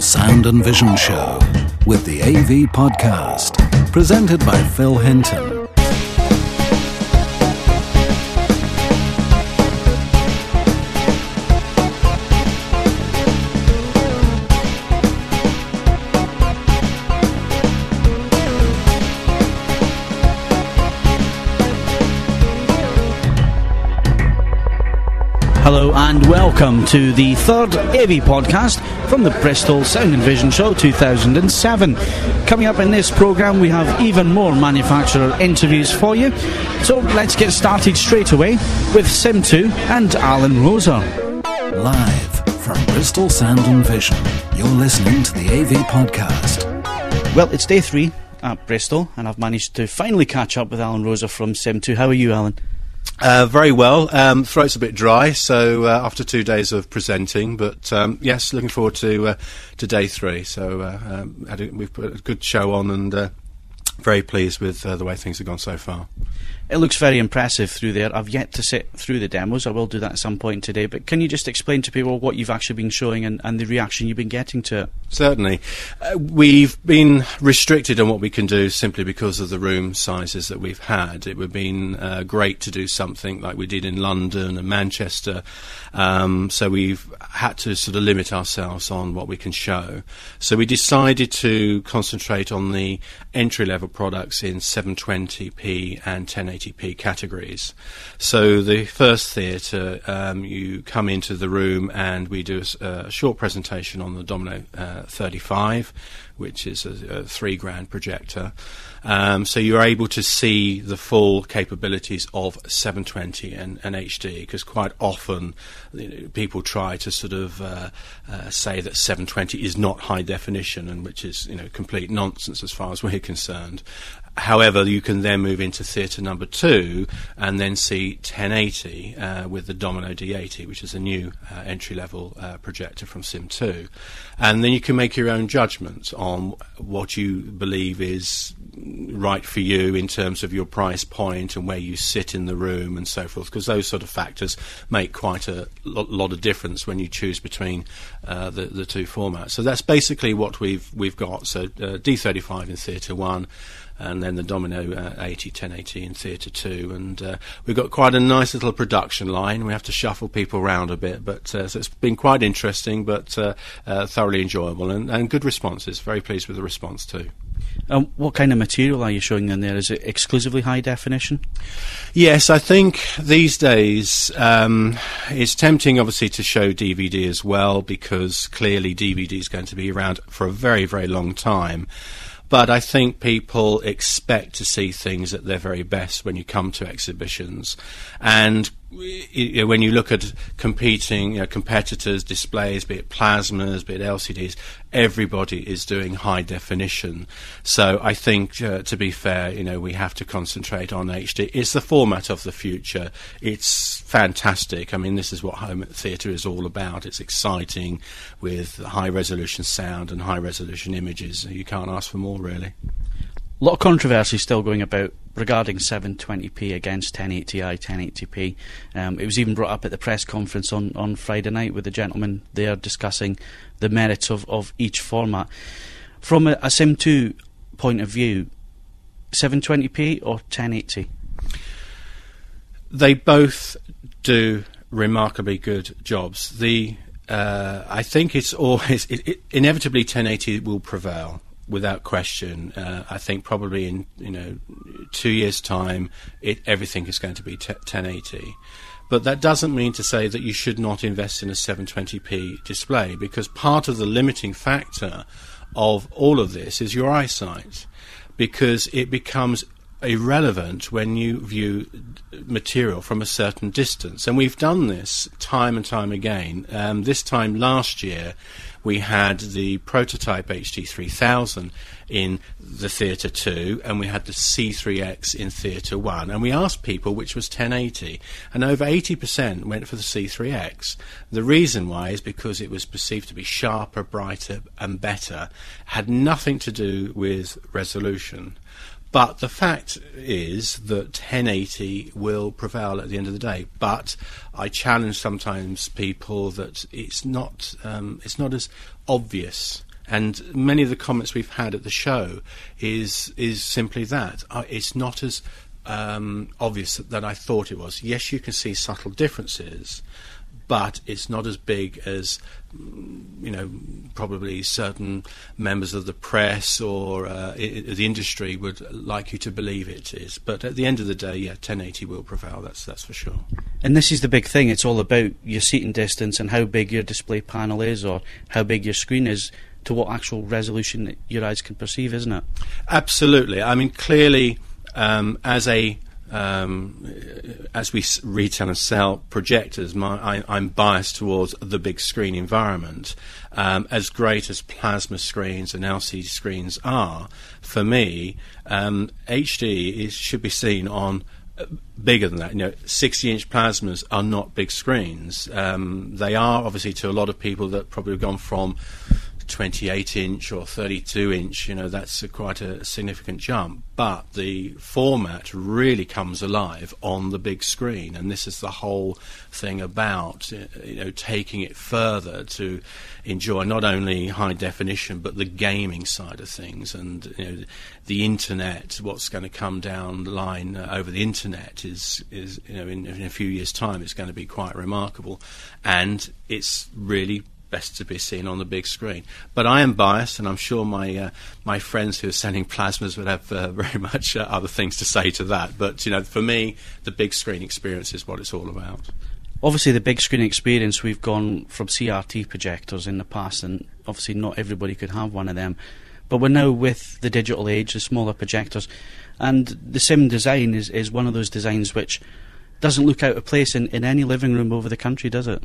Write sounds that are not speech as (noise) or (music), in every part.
Sound and Vision Show with the AV Podcast, presented by Phil Hinton. Hello and welcome to the third AV podcast from the Bristol Sound and Vision Show 2007. Coming up in this programme, we have even more manufacturer interviews for you. So let's get started straight away with Sim2 and Alan Rosa. Live from Bristol Sound and Vision, you're listening to the AV Podcast. Well, it's day three at Bristol, and I've managed to finally catch up with Alan Rosa from Sim2. How are you, Alan? Uh, very well. Um, throat's a bit dry, so uh, after two days of presenting, but um, yes, looking forward to uh, to day three. So uh, um, a, we've put a good show on, and uh, very pleased with uh, the way things have gone so far. It looks very impressive through there. I've yet to sit through the demos. I will do that at some point today. But can you just explain to people what you've actually been showing and, and the reaction you've been getting to it? Certainly. Uh, we've been restricted on what we can do simply because of the room sizes that we've had. It would have been uh, great to do something like we did in London and Manchester. Um, so we've had to sort of limit ourselves on what we can show. So we decided to concentrate on the entry level products in 720p and 1080p categories. So the first theatre, um, you come into the room and we do a, a short presentation on the Domino uh, 35, which is a, a three grand projector. Um, so you're able to see the full capabilities of 720 and, and HD because quite often you know, people try to sort of uh, uh, say that 720 is not high definition and which is you know complete nonsense as far as we're concerned. However, you can then move into theatre number two and then see 1080 uh, with the Domino D80, which is a new uh, entry level uh, projector from Sim2. And then you can make your own judgment on what you believe is right for you in terms of your price point and where you sit in the room and so forth, because those sort of factors make quite a lot of difference when you choose between uh, the, the two formats. So that's basically what we've we've got. So uh, D35 in Theatre One and then the Domino uh, 80, 1080 in Theatre 2. And uh, we've got quite a nice little production line. We have to shuffle people around a bit, but uh, so it's been quite interesting, but uh, uh, thoroughly enjoyable and, and good responses. Very pleased with the response too. Um, what kind of material are you showing in there? Is it exclusively high definition? Yes, I think these days um, it's tempting, obviously, to show DVD as well because clearly DVD is going to be around for a very, very long time. But I think people expect to see things at their very best when you come to exhibitions. And when you look at competing you know, competitors' displays, be it plasmas, be it LCDs, everybody is doing high definition. So I think, uh, to be fair, you know, we have to concentrate on HD. It's the format of the future. It's fantastic. I mean, this is what home theatre is all about. It's exciting with high resolution sound and high resolution images. You can't ask for more, really. A lot of controversy still going about regarding 720p against 1080i, 1080p. Um, it was even brought up at the press conference on, on Friday night with the gentleman there discussing the merits of, of each format. From a, a Sim2 point of view, 720p or 1080? They both do remarkably good jobs. The uh, I think it's always it, it, inevitably 1080 will prevail without question. Uh, I think probably in you know two years' time, it, everything is going to be t- 1080. But that doesn't mean to say that you should not invest in a 720p display because part of the limiting factor of all of this is your eyesight because it becomes irrelevant when you view material from a certain distance. And we've done this time and time again. Um, this time last year, we had the prototype HT3000 in the Theatre 2 and we had the C3X in Theatre 1 and we asked people which was 1080 and over 80% went for the C3X. The reason why is because it was perceived to be sharper, brighter and better. Had nothing to do with resolution. But the fact is that 1080 will prevail at the end of the day. But I challenge sometimes people that it's not um, it's not as obvious And many of the comments we've had at the show is is simply that uh, it's not as um, obvious that I thought it was. Yes, you can see subtle differences, but it's not as big as you know probably certain members of the press or uh, I- the industry would like you to believe it is. But at the end of the day, yeah, 1080 will prevail. That's that's for sure. And this is the big thing. It's all about your seating distance and how big your display panel is, or how big your screen is, to what actual resolution your eyes can perceive, isn't it? Absolutely. I mean, clearly, um, as a um, as we retail and sell projectors, my, I, I'm biased towards the big screen environment. Um, as great as plasma screens and LCD screens are, for me, um, HD is, should be seen on uh, bigger than that. You know, 60-inch plasmas are not big screens. Um, they are obviously to a lot of people that probably have gone from 28 inch or 32 inch, you know, that's a, quite a significant jump. But the format really comes alive on the big screen, and this is the whole thing about, uh, you know, taking it further to enjoy not only high definition but the gaming side of things, and you know, the internet. What's going to come down the line uh, over the internet is, is you know, in, in a few years' time, it's going to be quite remarkable, and it's really best to be seen on the big screen. But I am biased, and I'm sure my uh, my friends who are sending plasmas would have uh, (laughs) very much uh, other things to say to that. But you know, for me, the big screen experience is what it's all about. Obviously, the big screen experience, we've gone from CRT projectors in the past, and obviously, not everybody could have one of them. But we're now with the digital age, the smaller projectors, and the sim design is, is one of those designs which doesn't look out of place in, in any living room over the country, does it?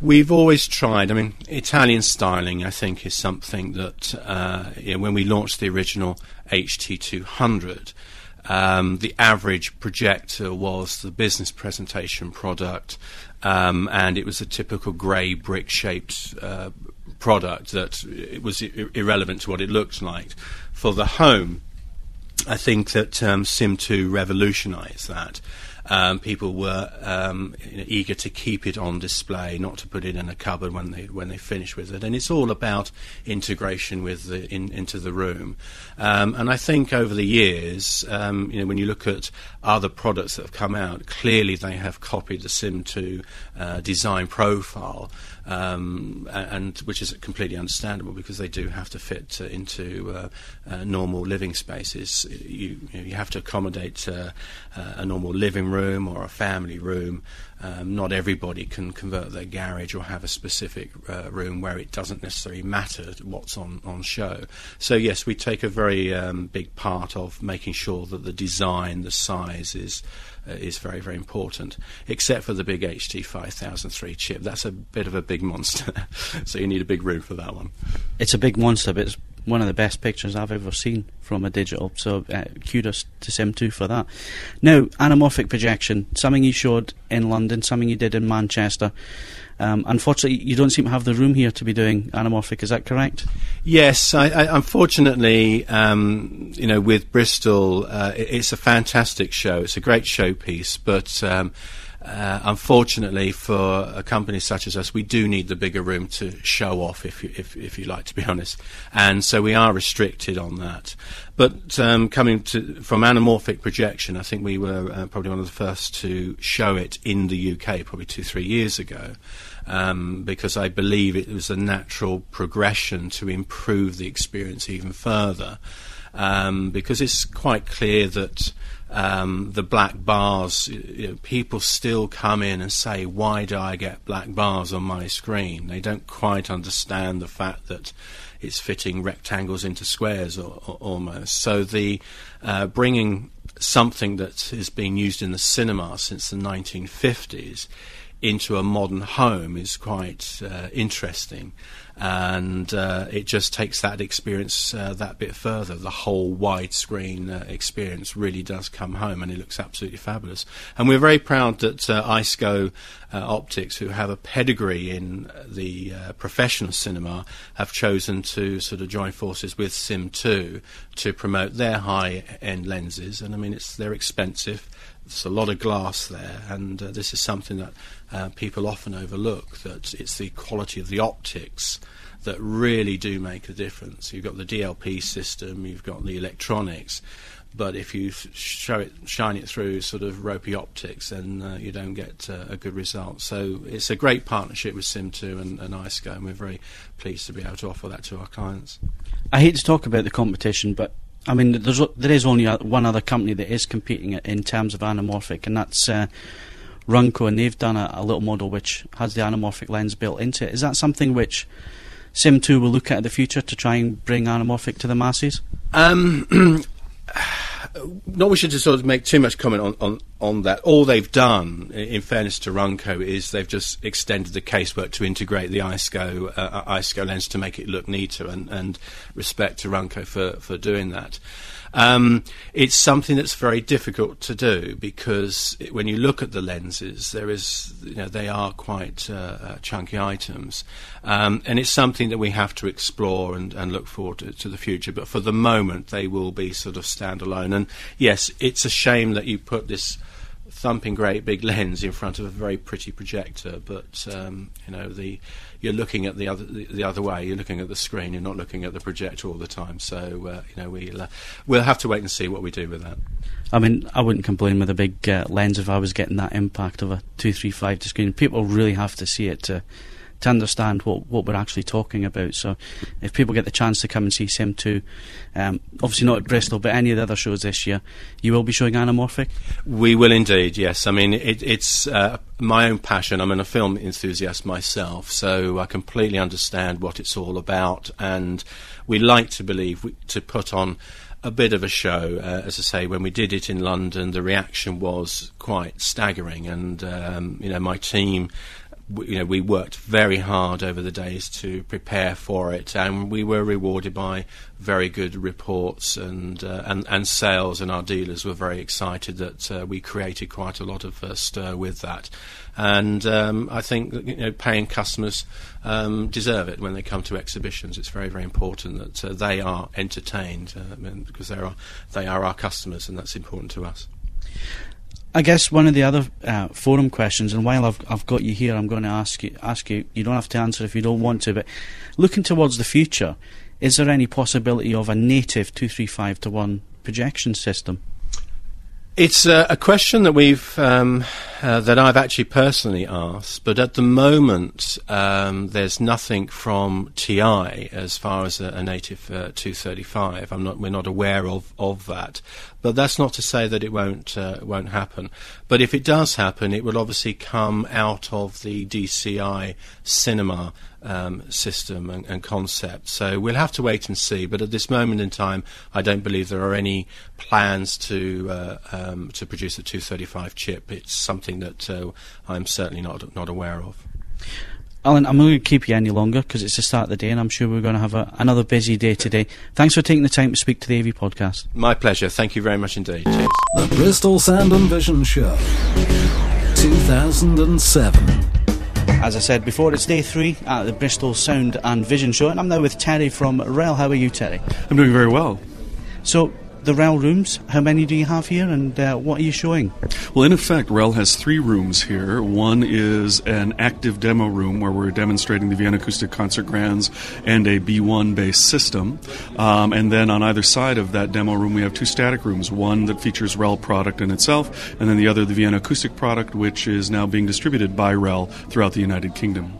We've always tried. I mean, Italian styling, I think, is something that uh, you know, when we launched the original HT200. Um, the average projector was the business presentation product, um, and it was a typical grey brick shaped uh, product that it was irrelevant to what it looked like. For the home, I think that um, Sim 2 revolutionised that. Um, people were um, eager to keep it on display, not to put it in a cupboard when they when they finish with it. And it's all about integration with the in, into the room. Um, and I think over the years, um, you know, when you look at other products that have come out, clearly they have copied the Sim 2 uh, design profile. Um, and which is completely understandable because they do have to fit uh, into uh, uh, normal living spaces. You, you, have to accommodate a normal living room or a family room. Um, not everybody can convert their garage or have a specific uh, room where it doesn't necessarily matter what's on, on show. So yes, we take a very um, big part of making sure that the design, the size is uh, is very, very important, except for the big HT 5003 chip. That's a bit of a big monster, (laughs) so you need a big room for that one. It's a big monster, but it's one of the best pictures I've ever seen from a digital. So uh, kudos to Sim2 for that. Now, anamorphic projection, something you showed in London, something you did in Manchester. Um, unfortunately, you don't seem to have the room here to be doing anamorphic. Is that correct? Yes, I, I, unfortunately, um, you know, with Bristol, uh, it, it's a fantastic show. It's a great showpiece, but um, uh, unfortunately, for a company such as us, we do need the bigger room to show off, if you, if, if you like, to be honest. And so we are restricted on that. But um, coming to, from anamorphic projection, I think we were uh, probably one of the first to show it in the UK, probably two, three years ago um, because I believe it was a natural progression to improve the experience even further. Um, because it's quite clear that um, the black bars, you know, people still come in and say, "Why do I get black bars on my screen?" They don't quite understand the fact that it's fitting rectangles into squares or, or, almost. So the uh, bringing something that has been used in the cinema since the 1950s into a modern home is quite uh, interesting. And uh, it just takes that experience uh, that bit further. The whole widescreen uh, experience really does come home, and it looks absolutely fabulous. And we're very proud that uh, ISCO uh, Optics, who have a pedigree in the uh, professional cinema, have chosen to sort of join forces with Sim2 to promote their high-end lenses. And I mean, it's they're expensive. There's a lot of glass there, and uh, this is something that uh, people often overlook. That it's the quality of the optics that really do make a difference. You've got the DLP system, you've got the electronics, but if you show it, shine it through sort of ropey optics, then uh, you don't get uh, a good result. So it's a great partnership with Sim2 and, and ISCO, and we're very pleased to be able to offer that to our clients. I hate to talk about the competition, but I mean, there's there is only one other company that is competing in terms of anamorphic, and that's uh, Runco, and they've done a, a, little model which has the anamorphic lens built into it. Is that something which Sim2 will look at in the future to try and bring anamorphic to the masses? Um, (clears throat) not wishing to sort of make too much comment on, on, on that. All they've done, in fairness to Runco, is they've just extended the casework to integrate the ISCO, uh, ISCO lens to make it look neater, and, and respect to Runco for, for doing that. Um, it's something that's very difficult to do because it, when you look at the lenses, there is, you know, they are quite uh, uh, chunky items, um, and it's something that we have to explore and, and look forward to, to, the future. But for the moment, they will be sort of standalone. And yes, it's a shame that you put this thumping great big lens in front of a very pretty projector, but um, you know the you're looking at the other the, the, other way. You're looking at the screen. You're not looking at the projector all the time. So uh, you know we'll uh, we'll have to wait and see what we do with that. I mean, I wouldn't complain with a big uh, lens if I was getting that impact of a two three five to screen. People really have to see it to to understand what, what we're actually talking about. So, if people get the chance to come and see Sim2, um, obviously not at Bristol, but any of the other shows this year, you will be showing Anamorphic? We will indeed, yes. I mean, it, it's uh, my own passion. I'm a film enthusiast myself, so I completely understand what it's all about, and we like to believe we, to put on a bit of a show. Uh, as I say, when we did it in London, the reaction was quite staggering, and um, you know, my team you know, we worked very hard over the days to prepare for it, and we were rewarded by very good reports and uh, and, and sales, and our dealers were very excited that uh, we created quite a lot of uh, stir with that. And um, I think you know, paying customers um, deserve it when they come to exhibitions. It's very very important that uh, they are entertained uh, because they are they are our customers, and that's important to us. I guess one of the other uh, forum questions, and while I've I've got you here, I'm going to ask you ask you. You don't have to answer if you don't want to, but looking towards the future, is there any possibility of a native two three five to one projection system? It's uh, a question that we've um, uh, that I've actually personally asked, but at the moment um, there's nothing from TI as far as a, a native uh, 235. I'm not, we're not aware of, of that, but that's not to say that it won't uh, won't happen. But if it does happen, it will obviously come out of the DCI cinema um, system and, and, concept. So we'll have to wait and see. But at this moment in time, I don't believe there are any plans to uh, um, to produce a 235 chip. It's something that uh, I'm certainly not not aware of. Alan, I'm not going to keep you any longer because it's the start of the day and I'm sure we're going to have a, another busy day today. Thanks for taking the time to speak to the AV podcast. My pleasure. Thank you very much indeed. Cheers. The Bristol Sound and Vision Show, 2007. As I said before, it's day three at the Bristol Sound and Vision Show, and I'm now with Terry from REL. How are you, Terry? I'm doing very well. So, the REL rooms, how many do you have here and uh, what are you showing? Well, in effect, REL has three rooms here. One is an active demo room where we're demonstrating the Vienna Acoustic Concert Grands and a B1 based system. Um, and then on either side of that demo room, we have two static rooms one that features REL product in itself, and then the other, the Vienna Acoustic product, which is now being distributed by REL throughout the United Kingdom.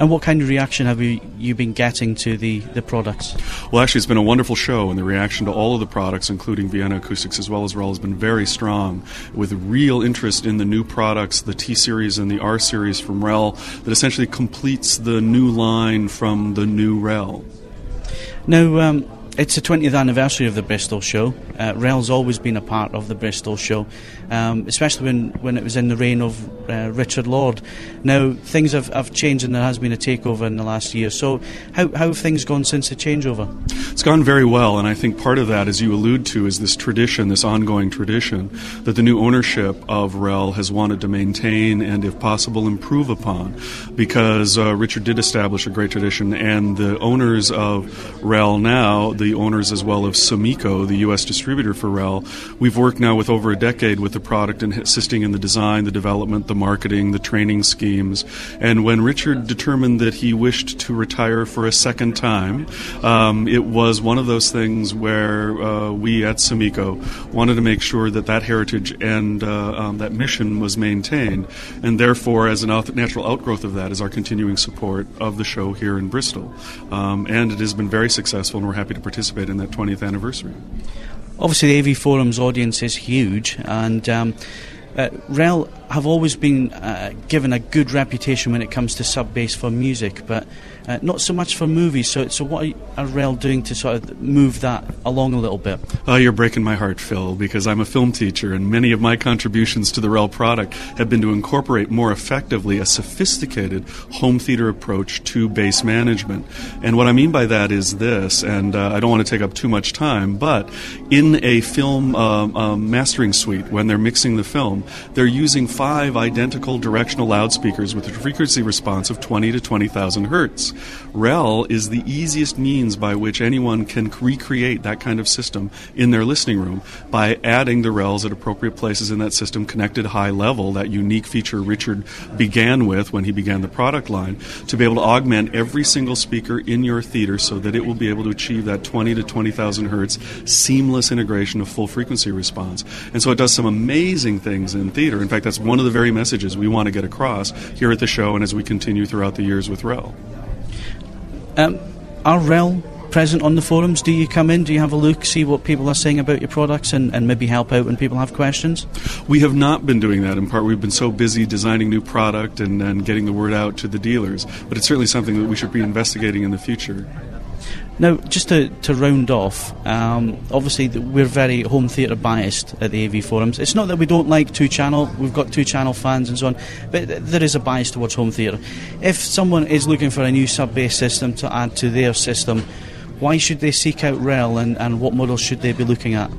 And what kind of reaction have you, you been getting to the, the products? Well, actually, it's been a wonderful show, and the reaction to all of the products, including Vienna Acoustics as well as REL, has been very strong, with real interest in the new products, the T series and the R series from REL, that essentially completes the new line from the new REL. Now, um, it's the 20th anniversary of the Bristol show. Uh, REL's always been a part of the Bristol show, um, especially when, when it was in the reign of uh, Richard Lord. Now, things have, have changed and there has been a takeover in the last year. So, how, how have things gone since the changeover? It's gone very well, and I think part of that, as you allude to, is this tradition, this ongoing tradition, that the new ownership of REL has wanted to maintain and, if possible, improve upon. Because uh, Richard did establish a great tradition, and the owners of REL now, the owners as well of Sumiko, the U.S. distributor for REL. We've worked now with over a decade with the product and assisting in the design, the development, the marketing, the training schemes. And when Richard determined that he wished to retire for a second time, um, it was one of those things where uh, we at Sumiko wanted to make sure that that heritage and uh, um, that mission was maintained. And therefore, as a natural outgrowth of that, is our continuing support of the show here in Bristol. Um, and it has been very successful, and we're happy to participate in that 20th anniversary. Obviously, the AV Forum's audience is huge, and um, uh, REL have always been uh, given a good reputation when it comes to sub bass for music, but uh, not so much for movies. So, so what are REL doing to sort of move that along a little bit? Oh, you're breaking my heart, Phil, because I'm a film teacher, and many of my contributions to the REL product have been to incorporate more effectively a sophisticated home theater approach to bass management. And what I mean by that is this, and uh, I don't want to take up too much time, but in a film uh, um, mastering suite, when they're mixing the film, they're using five identical directional loudspeakers with a frequency response of 20 to 20,000 hertz. REL is the easiest means by which anyone can recreate that kind of system in their listening room by adding the RELs at appropriate places in that system, connected high level, that unique feature Richard began with when he began the product line, to be able to augment every single speaker in your theater so that it will be able to achieve that 20 to 20,000 hertz seamless integration of full frequency response. And so it does some amazing things in theater. In fact, that's one of the very messages we want to get across here at the show and as we continue throughout the years with REL. Um, are REL present on the forums? Do you come in? Do you have a look, see what people are saying about your products, and, and maybe help out when people have questions? We have not been doing that. In part, we've been so busy designing new product and, and getting the word out to the dealers. But it's certainly something that we should be investigating in the future. Now, just to, to round off, um, obviously we're very home theatre biased at the AV forums. It's not that we don't like two channel, we've got two channel fans and so on, but there is a bias towards home theatre. If someone is looking for a new sub bass system to add to their system, why should they seek out REL and, and what models should they be looking at?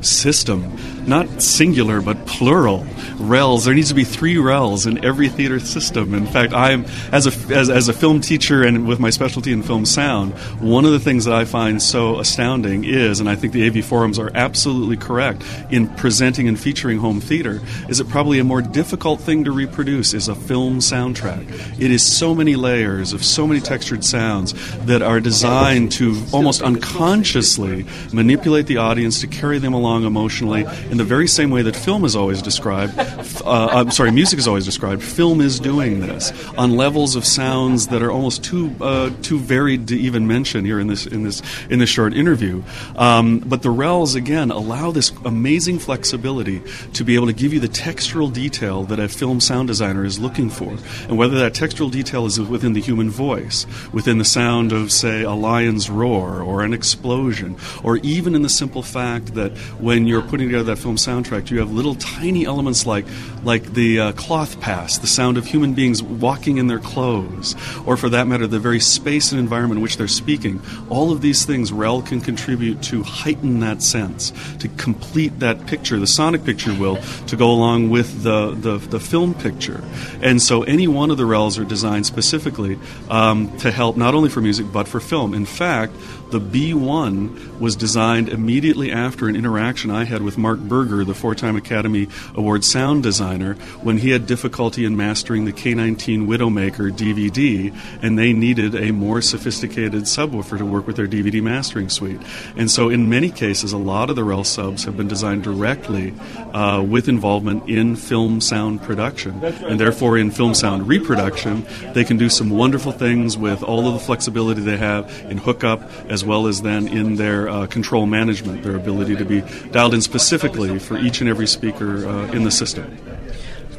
System, not singular but plural. RELs. There needs to be three RELs in every theater system. In fact, I'm as a as, as a film teacher and with my specialty in film sound, one of the things that I find so astounding is, and I think the AV forums are absolutely correct in presenting and featuring home theater, is that probably a more difficult thing to reproduce is a film soundtrack. It is so many layers of so many textured sounds that are designed to almost unconsciously manipulate the audience to carry them along emotionally in the very same way that film is always described. Uh, I'm sorry, music is always described. Film is doing this on levels of sounds that are almost too uh, too varied to even mention here in this in this in this short interview. Um, but the RELs again allow this amazing flexibility to be able to give you the textural detail that a film sound designer is looking for, and whether that textural detail is within the human voice, within the sound of say a lion's roar or an explosion, or even in the simple fact that when you're putting together that film soundtrack, you have little tiny elements like like the uh, cloth pass, the sound of human beings walking in their clothes, or for that matter, the very space and environment in which they're speaking. All of these things REL can contribute to heighten that sense, to complete that picture, the sonic picture will, to go along with the, the, the film picture. And so any one of the RELs are designed specifically um, to help not only for music but for film. In fact, the B1 was designed immediately after an interaction I had with Mark Berger, the four time Academy Award sound designer, when he had difficulty in mastering the K19 Widowmaker DVD, and they needed a more sophisticated subwoofer to work with their DVD mastering suite. And so, in many cases, a lot of the REL subs have been designed directly uh, with involvement in film sound production, and therefore in film sound reproduction, they can do some wonderful things with all of the flexibility they have in hookup as well as then in their uh, control management, their ability to be dialed in specifically for each and every speaker uh, in the system.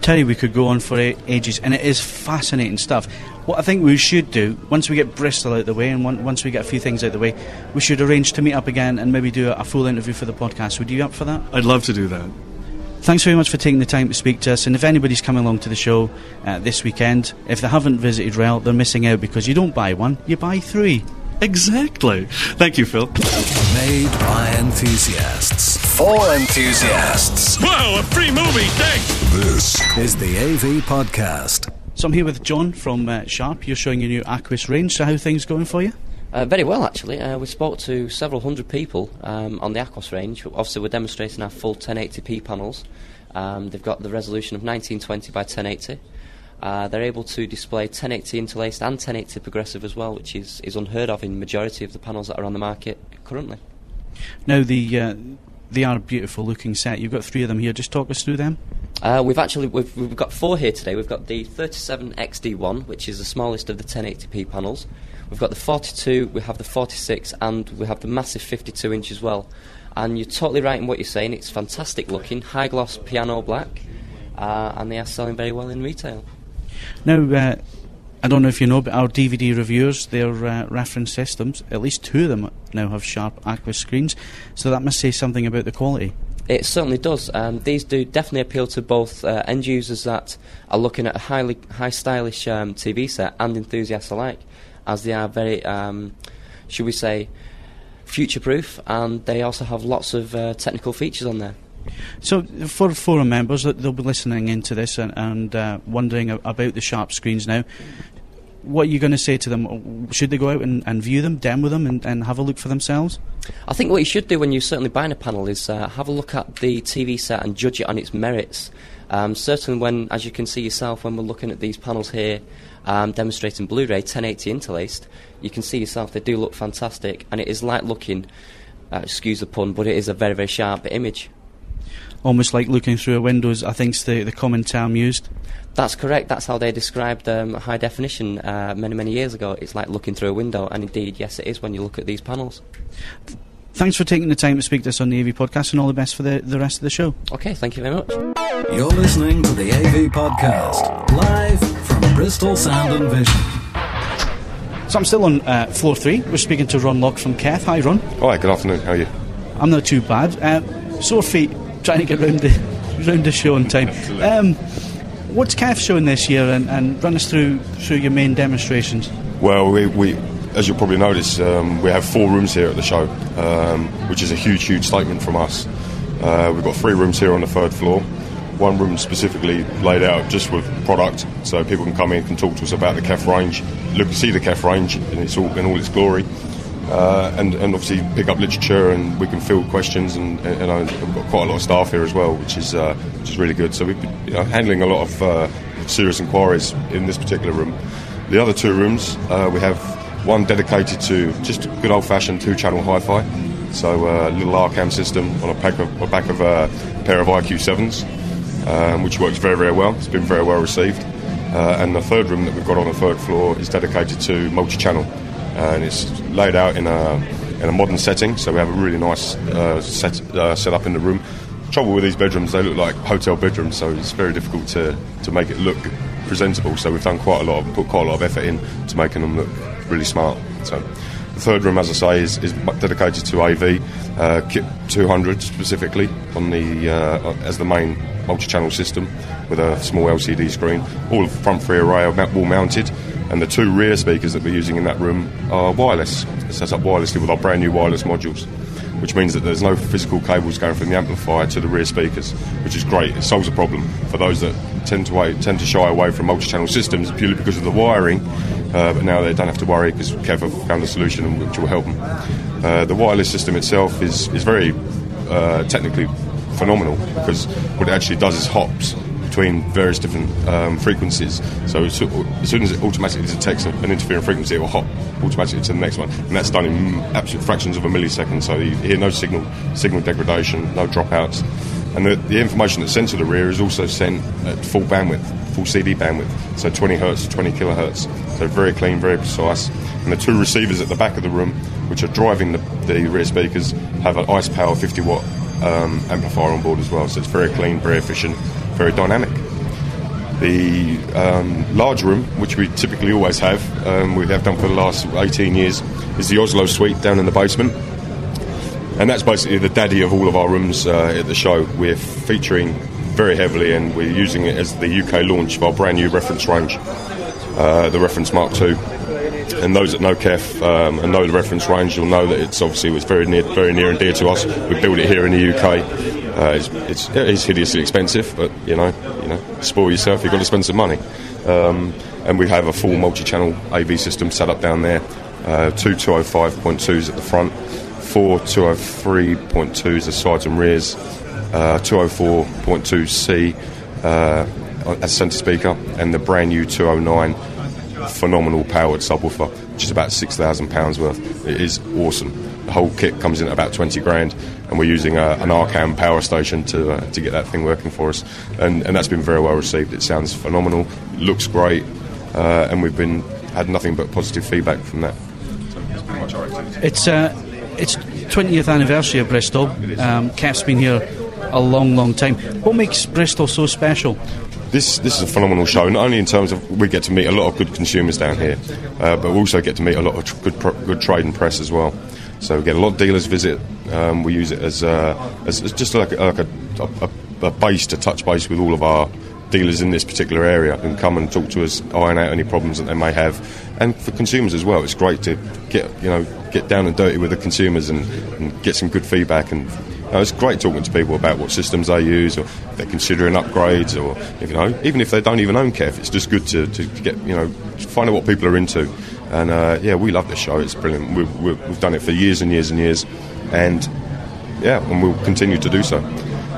Terry, we could go on for ages, and it is fascinating stuff. What I think we should do, once we get Bristol out the way and once we get a few things out the way, we should arrange to meet up again and maybe do a full interview for the podcast. Would you be up for that? I'd love to do that. Thanks very much for taking the time to speak to us. And if anybody's coming along to the show uh, this weekend, if they haven't visited REL, they're missing out because you don't buy one, you buy three. Exactly. Thank you, Phil. Made by enthusiasts. For enthusiasts. Wow, a free movie, thanks! This is the AV Podcast. So I'm here with John from uh, Sharp. You're showing your new Aquos range. So how things going for you? Uh, very well, actually. Uh, we spoke to several hundred people um, on the Aquos range. Obviously, we're demonstrating our full 1080p panels. Um, they've got the resolution of 1920 by 1080. Uh, they're able to display 1080 interlaced and 1080 progressive as well, which is, is unheard of in the majority of the panels that are on the market currently. Now, the uh, they are a beautiful looking set. You've got three of them here. Just talk us through them. Uh, we've actually we've, we've got four here today. We've got the 37XD1, which is the smallest of the 1080p panels. We've got the 42, we have the 46, and we have the massive 52 inch as well. And you're totally right in what you're saying. It's fantastic looking, high gloss piano black, uh, and they are selling very well in retail. Now, uh, I don't know if you know, but our DVD reviewers, their uh, reference systems, at least two of them now have sharp Aquos screens, so that must say something about the quality. It certainly does. Um, these do definitely appeal to both uh, end users that are looking at a highly high stylish um, TV set and enthusiasts alike, as they are very, um, should we say, future proof, and they also have lots of uh, technical features on there. So, for forum members, that they'll be listening into this and, and uh, wondering about the sharp screens now. What are you going to say to them? Should they go out and, and view them, demo them, and, and, have a look for themselves? I think what you should do when you're certainly buying a panel is uh, have a look at the TV set and judge it on its merits. Um, certainly, when, as you can see yourself, when we're looking at these panels here, um, demonstrating Blu-ray 1080 interlaced, you can see yourself they do look fantastic, and it is like looking, uh, excuse the pun, but it is a very very sharp image almost like looking through a window, I think is the, the common term used. That's correct. That's how they described um, high definition uh, many, many years ago. It's like looking through a window, and indeed, yes, it is when you look at these panels. Thanks for taking the time to speak to us on the AV podcast, and all the best for the, the rest of the show. Okay, thank you very much. You're listening to the AV podcast, live from Bristol Sound and Vision. So I'm still on uh, floor three. We're speaking to Ron Lock from KEF. Hi, Ron. Hi, good afternoon. How are you? I'm not too bad. Uh, sore feet trying to get round the round the show on time. Um, what's KEF showing this year, and, and, run us through through your main demonstrations. Well, we, we as you'll probably notice, um, we have four rooms here at the show, um, which is a huge, huge statement from us. Uh, we've got three rooms here on the third floor. One room specifically laid out just with product, so people can come in and talk to us about the KEF range, look see the KEF range in its all in all its glory uh, and, and obviously pick up literature and we can field questions and, and, and we've got quite a lot of staff here as well, which is uh, which is really good. So we've been you know, handling a lot of uh, serious inquiries in this particular room. The other two rooms uh, we have one dedicated to just good old-fashioned two-channel hi-fi, so a uh, little Arcam system on a, pack of, a back of a pair of IQ7s, um, which works very very well. It's been very well received. Uh, and the third room that we've got on the third floor is dedicated to multi-channel and it's laid out in a in a modern setting. So we have a really nice uh, set uh, set up in the room. Trouble with these bedrooms, they look like hotel bedrooms, so it's very difficult to, to make it look presentable. So we've done quite a lot, of, put quite a lot of effort in to making them look really smart. So the third room, as I say, is, is dedicated to AV, uh, KIP 200 specifically on the uh, as the main multi-channel system with a small LCD screen, all front three array wall mounted and the two rear speakers that we're using in that room are wireless, set up wirelessly with our brand new wireless modules, which means that there's no physical cables going from the amplifier to the rear speakers, which is great. It solves a problem for those that tend to wait, tend to shy away from multi-channel systems purely because of the wiring. Uh, but now they don't have to worry because KEF have found a solution which will help them. Uh, the wireless system itself is is very uh, technically phenomenal because what it actually does is hops between various different um, frequencies. So as soon as it automatically detects an interfering frequency, it will hop automatically to the next one, and that's done in absolute fractions of a millisecond. So you hear no signal signal degradation, no dropouts, and the, the information that's sent to the rear is also sent at full bandwidth, full CD bandwidth, so 20 hertz to 20 kilohertz. So very clean, very precise. And the two receivers at the back of the room, which are driving the, the rear speakers, have an ICE Power 50 watt um, amplifier on board as well. So it's very clean, very efficient, very dynamic. The um, large room, which we typically always have, um, we have done for the last 18 years, is the Oslo suite down in the basement. And that's basically the daddy of all of our rooms uh, at the show. We're featuring very heavily and we're using it as the UK launch of our brand new reference range, uh, the Reference Mark II and those that know KEF um, and know the reference range will know that it's obviously it's very near, very near and dear to us. We build it here in the UK. Uh, it's, it's, it's, hideously expensive, but you know, you know, spoil yourself. You've got to spend some money. Um, and we have a full multi-channel AV system set up down there uh, two 205.2s at the front, four 203.2s the sides and rears, uh, 204.2C uh, as centre speaker, and the brand new 209 phenomenal powered subwoofer, which is about £6,000 worth. It is awesome. The whole kit comes in at about 20 grand, and we're using a, an Arcam power station to, uh, to get that thing working for us. And, and that's been very well received. It sounds phenomenal, looks great, uh, and we've been had nothing but positive feedback from that. It's uh, it's 20th anniversary of Bristol. Um, KEF's been here a long, long time. What makes Bristol so special? This this is a phenomenal show. Not only in terms of we get to meet a lot of good consumers down here, uh, but we also get to meet a lot of tr- good pro- good trade and press as well. So we get a lot of dealers visit. Um, we use it as, uh, as, as just like, a, like a, a, a base to touch base with all of our dealers in this particular area and come and talk to us, iron out any problems that they may have, and for consumers as well. It's great to get you know get down and dirty with the consumers and, and get some good feedback and. It's great talking to people about what systems they use, or if they're considering upgrades, or you know, even if they don't even own KEF, it's just good to, to get you know find out what people are into. And uh, yeah, we love this show. It's brilliant. We've, we've, we've done it for years and years and years, and yeah, and we'll continue to do so.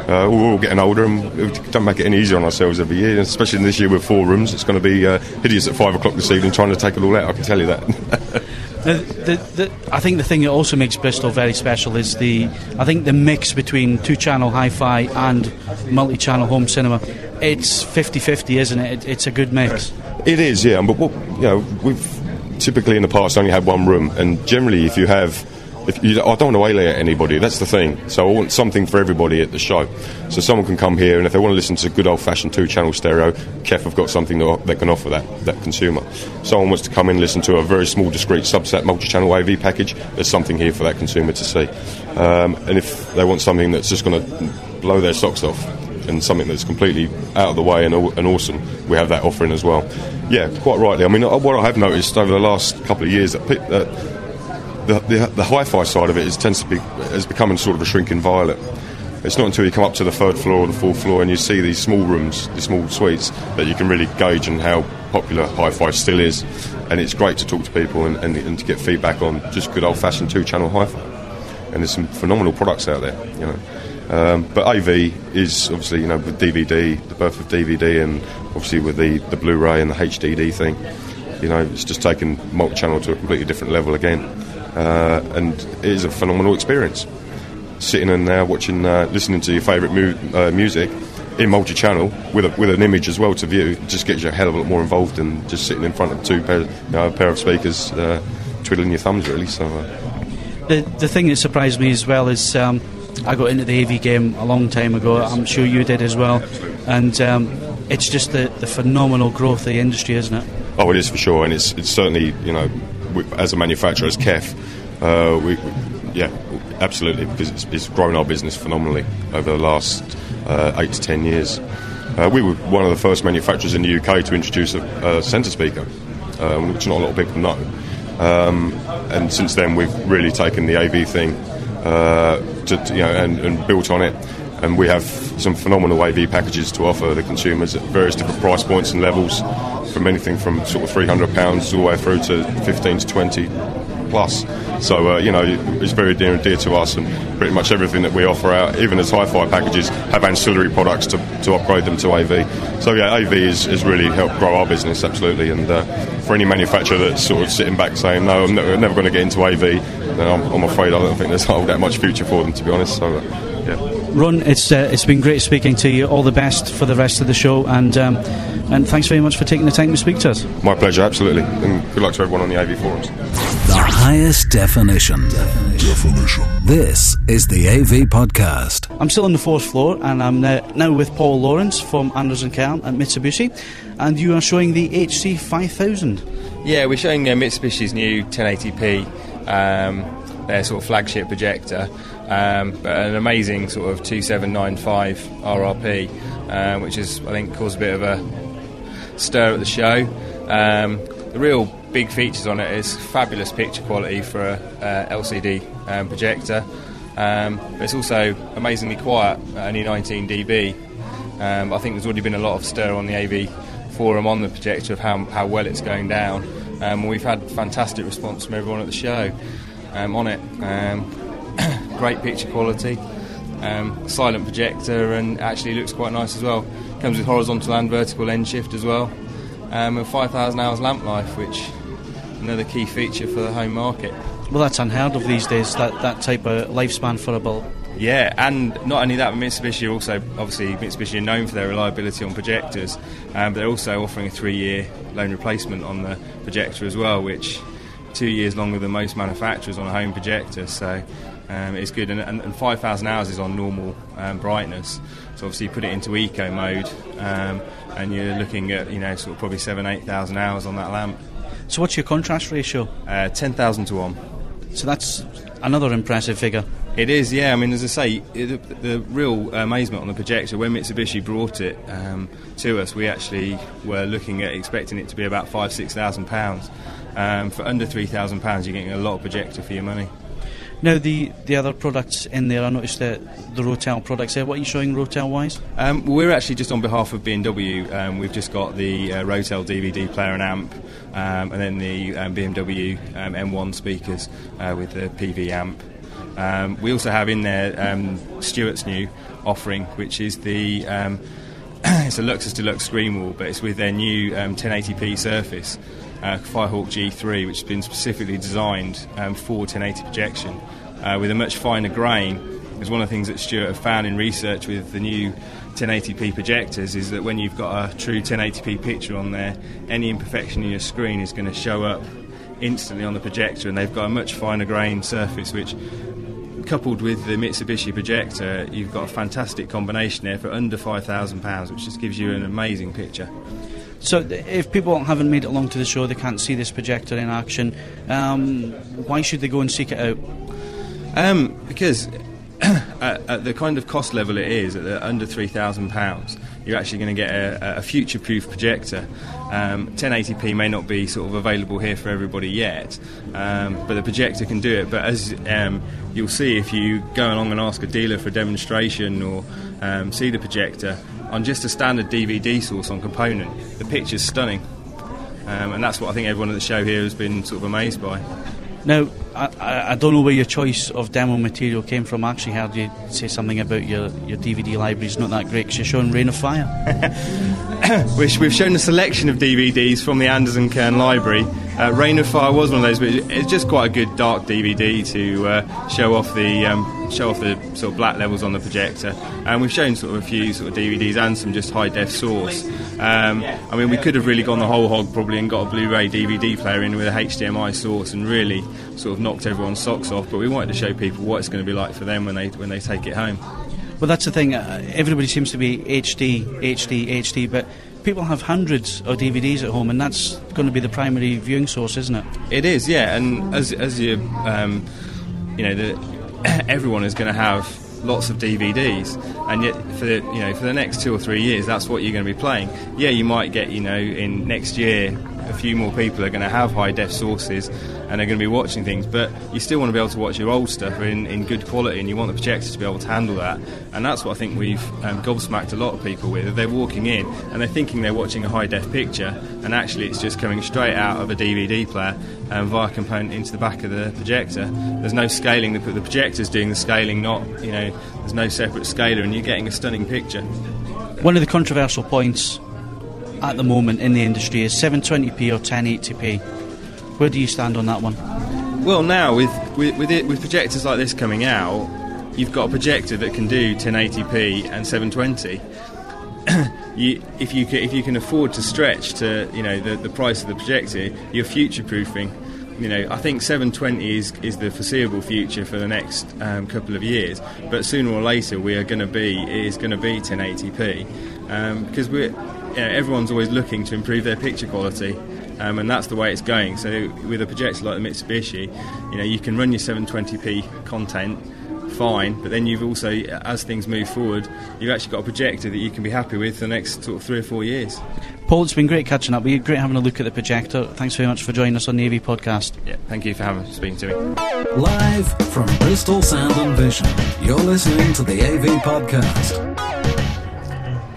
Uh, we're all getting older and we don't make it any easier on ourselves every year, especially this year with four rooms. It's going to be uh, hideous at five o'clock this evening trying to take it all out, I can tell you that. (laughs) The, the, the, I think the thing that also makes Bristol very special is the I think the mix between two channel hi fi and multi channel home cinema. It's 50 50, isn't it? it? It's a good mix. It is, yeah. But what, you know, we've typically in the past I only had one room, and generally, if you have if you, I don't want to alienate anybody. That's the thing. So I want something for everybody at the show. So someone can come here, and if they want to listen to good old-fashioned two-channel stereo, KEF have got something that, that can offer that that consumer. Someone wants to come in and listen to a very small, discrete subset multi-channel AV package. There's something here for that consumer to see. Um, and if they want something that's just going to blow their socks off, and something that's completely out of the way and, and awesome, we have that offering as well. Yeah, quite rightly. I mean, uh, what I have noticed over the last couple of years that. that the, the, the hi-fi side of it is, tends to be has become sort of a shrinking violet. It's not until you come up to the third floor or the fourth floor and you see these small rooms, these small suites, that you can really gauge on how popular hi-fi still is. And it's great to talk to people and, and, and to get feedback on just good old-fashioned two-channel hi-fi. And there's some phenomenal products out there, you know. Um, but AV is obviously, you know, with DVD, the birth of DVD, and obviously with the, the Blu-ray and the HDD thing, you know, it's just taken multi-channel to a completely different level again uh, and it is a phenomenal experience. Sitting in there watching, uh, listening to your favourite mu- uh, music in multi-channel with a, with an image as well to view just gets you a hell of a lot more involved than just sitting in front of two pair, you know, a pair of speakers, uh, twiddling your thumbs really. So. Uh. The, the thing that surprised me as well is um, I got into the AV game a long time ago. I'm sure you did as well, and um, it's just the, the phenomenal growth of the industry, isn't it? Oh, it is for sure, and it's it's certainly you know we, as a manufacturer, as KEF, uh, we, we, yeah, absolutely, because it's, it's, grown our business phenomenally over the last uh, eight to ten years. Uh, we were one of the first manufacturers in the UK to introduce a, a centre speaker, um, which not a lot of people know. Um, and since then, we've really taken the AV thing to, to, you know, and, and built on it and we have some phenomenal AV packages to offer the consumers at various different price points and levels, from anything from sort of three hundred pounds all the way through to fifteen to twenty plus. So uh, you know it's very dear and dear to us, and pretty much everything that we offer out, even as hi-fi packages, have ancillary products to, to upgrade them to AV. So yeah, AV has, has really helped grow our business absolutely, and uh, for any manufacturer that's sort of sitting back saying no, I'm never going to get into AV, then I'm, I'm, afraid I don't think there's (laughs) all that much future for them to be honest. So. Uh, yeah. Ron, it's uh, it's been great speaking to you. All the best for the rest of the show, and um, and thanks very much for taking the time to speak to us. My pleasure, absolutely, and good luck to everyone on the AV forums. The highest definition. Definition. This is the AV podcast. I'm still on the fourth floor, and I'm now, now with Paul Lawrence from Anders and Kern at Mitsubishi, and you are showing the HC 5000. Yeah, we're showing uh, Mitsubishi's new 1080p, um, their sort of flagship projector. Um, but an amazing sort of 2795 RRP, uh, which has, I think, caused a bit of a stir at the show. Um, the real big features on it is fabulous picture quality for a, a LCD um, projector. Um, but it's also amazingly quiet only 19 dB. I think there's already been a lot of stir on the AV forum on the projector of how, how well it's going down. Um, we've had fantastic response from everyone at the show um, on it. Um, (clears throat) great picture quality, um, silent projector, and actually looks quite nice as well. Comes with horizontal and vertical lens shift as well, um, and 5,000 hours lamp life, which another key feature for the home market. Well, that's unheard of these days. That that type of lifespan for a bulb. Yeah, and not only that, Mitsubishi are also obviously Mitsubishi are known for their reliability on projectors, um, but they're also offering a three-year loan replacement on the projector as well, which two years longer than most manufacturers on a home projector. So um, it's good, and, and, and 5,000 hours is on normal um, brightness. So obviously you put it into eco mode, um, and you're looking at you know sort of probably seven, eight thousand hours on that lamp. So what's your contrast ratio? Uh, Ten thousand to one. So that's another impressive figure. It is, yeah. I mean, as I say, the, the real amazement on the projector when Mitsubishi brought it um, to us, we actually were looking at expecting it to be about five, six thousand pounds. Um, for under three thousand pounds, you're getting a lot of projector for your money. Now the the other products in there, I noticed that the Rotel products there. What are you showing Rotel wise? Um, we're actually just on behalf of B&W. Um, we've just got the uh, Rotel DVD player and amp, um, and then the um, B&W um, M1 speakers uh, with the PV amp. Um, we also have in there um, Stewart's new offering, which is the (clears throat) it's a Luxus Deluxe screen wall, but it's with their new 1080p Surface. Uh, Firehawk G3, which has been specifically designed um, for 1080 projection uh, with a much finer grain. Is one of the things that Stewart have found in research with the new 1080p projectors is that when you've got a true 1080p picture on there, any imperfection in your screen is going to show up instantly on the projector, and they've got a much finer grain surface, which coupled with the Mitsubishi projector, you've got a fantastic combination there for under £5,000, which just gives you an amazing picture. So, if people haven't made it along to the show, they can't see this projector in action. Um, why should they go and seek it out? Um, because (coughs) at, at, the kind of cost level it is, at the, under three thousand pounds, you're actually going to get a, a future-proof projector. Um, 1080p may not be sort of available here for everybody yet, um, but the projector can do it. But as um, you'll see if you go along and ask a dealer for a demonstration or um, see the projector, on just a standard DVD source on component, the picture's stunning. Um, and that's what I think everyone at the show here has been sort of amazed by. Now, I, I, don't know where your choice of demo material came from. I actually heard you say something about your, your DVD library is not that great because you're showing Reign of Fire. (laughs) Which we've shown a selection of DVDs from the Anderson Kern library. Uh, Reign of Fire was one of those, but it's just quite a good dark DVD to uh, show off the um, show off the sort of black levels on the projector. And we've shown sort of a few sort of DVDs and some just high def source. Um, I mean, we could have really gone the whole hog probably and got a Blu-ray DVD player in with a HDMI source and really sort of knocked everyone's socks off. But we wanted to show people what it's going to be like for them when they when they take it home. Well, that's the thing. Uh, everybody seems to be HD, HD, HD, but people have hundreds of DVDs at home, and that's going to be the primary viewing source, isn't it? It is, yeah. And as as you, um, you know, the (clears throat) everyone is going to have lots of DVDs, and yet for the you know for the next two or three years, that's what you're going to be playing. Yeah, you might get you know in next year a few more people are going to have high def sources and they're going to be watching things, but you still want to be able to watch your old stuff in, in good quality and you want the projector to be able to handle that. And that's what I think we've um, gobsmacked a lot of people with. They're walking in and they're thinking they're watching a high def picture, and actually it's just coming straight out of a DVD player um, via component into the back of the projector. There's no scaling, the, the projector's doing the scaling, not, you know, there's no separate scaler, and you're getting a stunning picture. One of the controversial points at the moment in the industry is 720p or 1080p. Where do you stand on that one? Well, now with with with, it, with projectors like this coming out, you've got a projector that can do 1080p and 720. (clears throat) you, if you can, if you can afford to stretch to you know the, the price of the projector, you're future proofing. You know, I think 720 is, is the foreseeable future for the next um, couple of years. But sooner or later, we are going to be is going to be 1080p um, because we're you know, everyone's always looking to improve their picture quality. Um, and that's the way it's going. So with a projector like the Mitsubishi, you know you can run your 720p content fine, but then you've also, as things move forward, you've actually got a projector that you can be happy with for the next sort of three or four years. Paul, it's been great catching up. We great having a look at the projector. Thanks very much for joining us on the AV podcast. Yeah, thank you for having speaking to me. Live from Bristol Sound and Vision, you're listening to the AV podcast.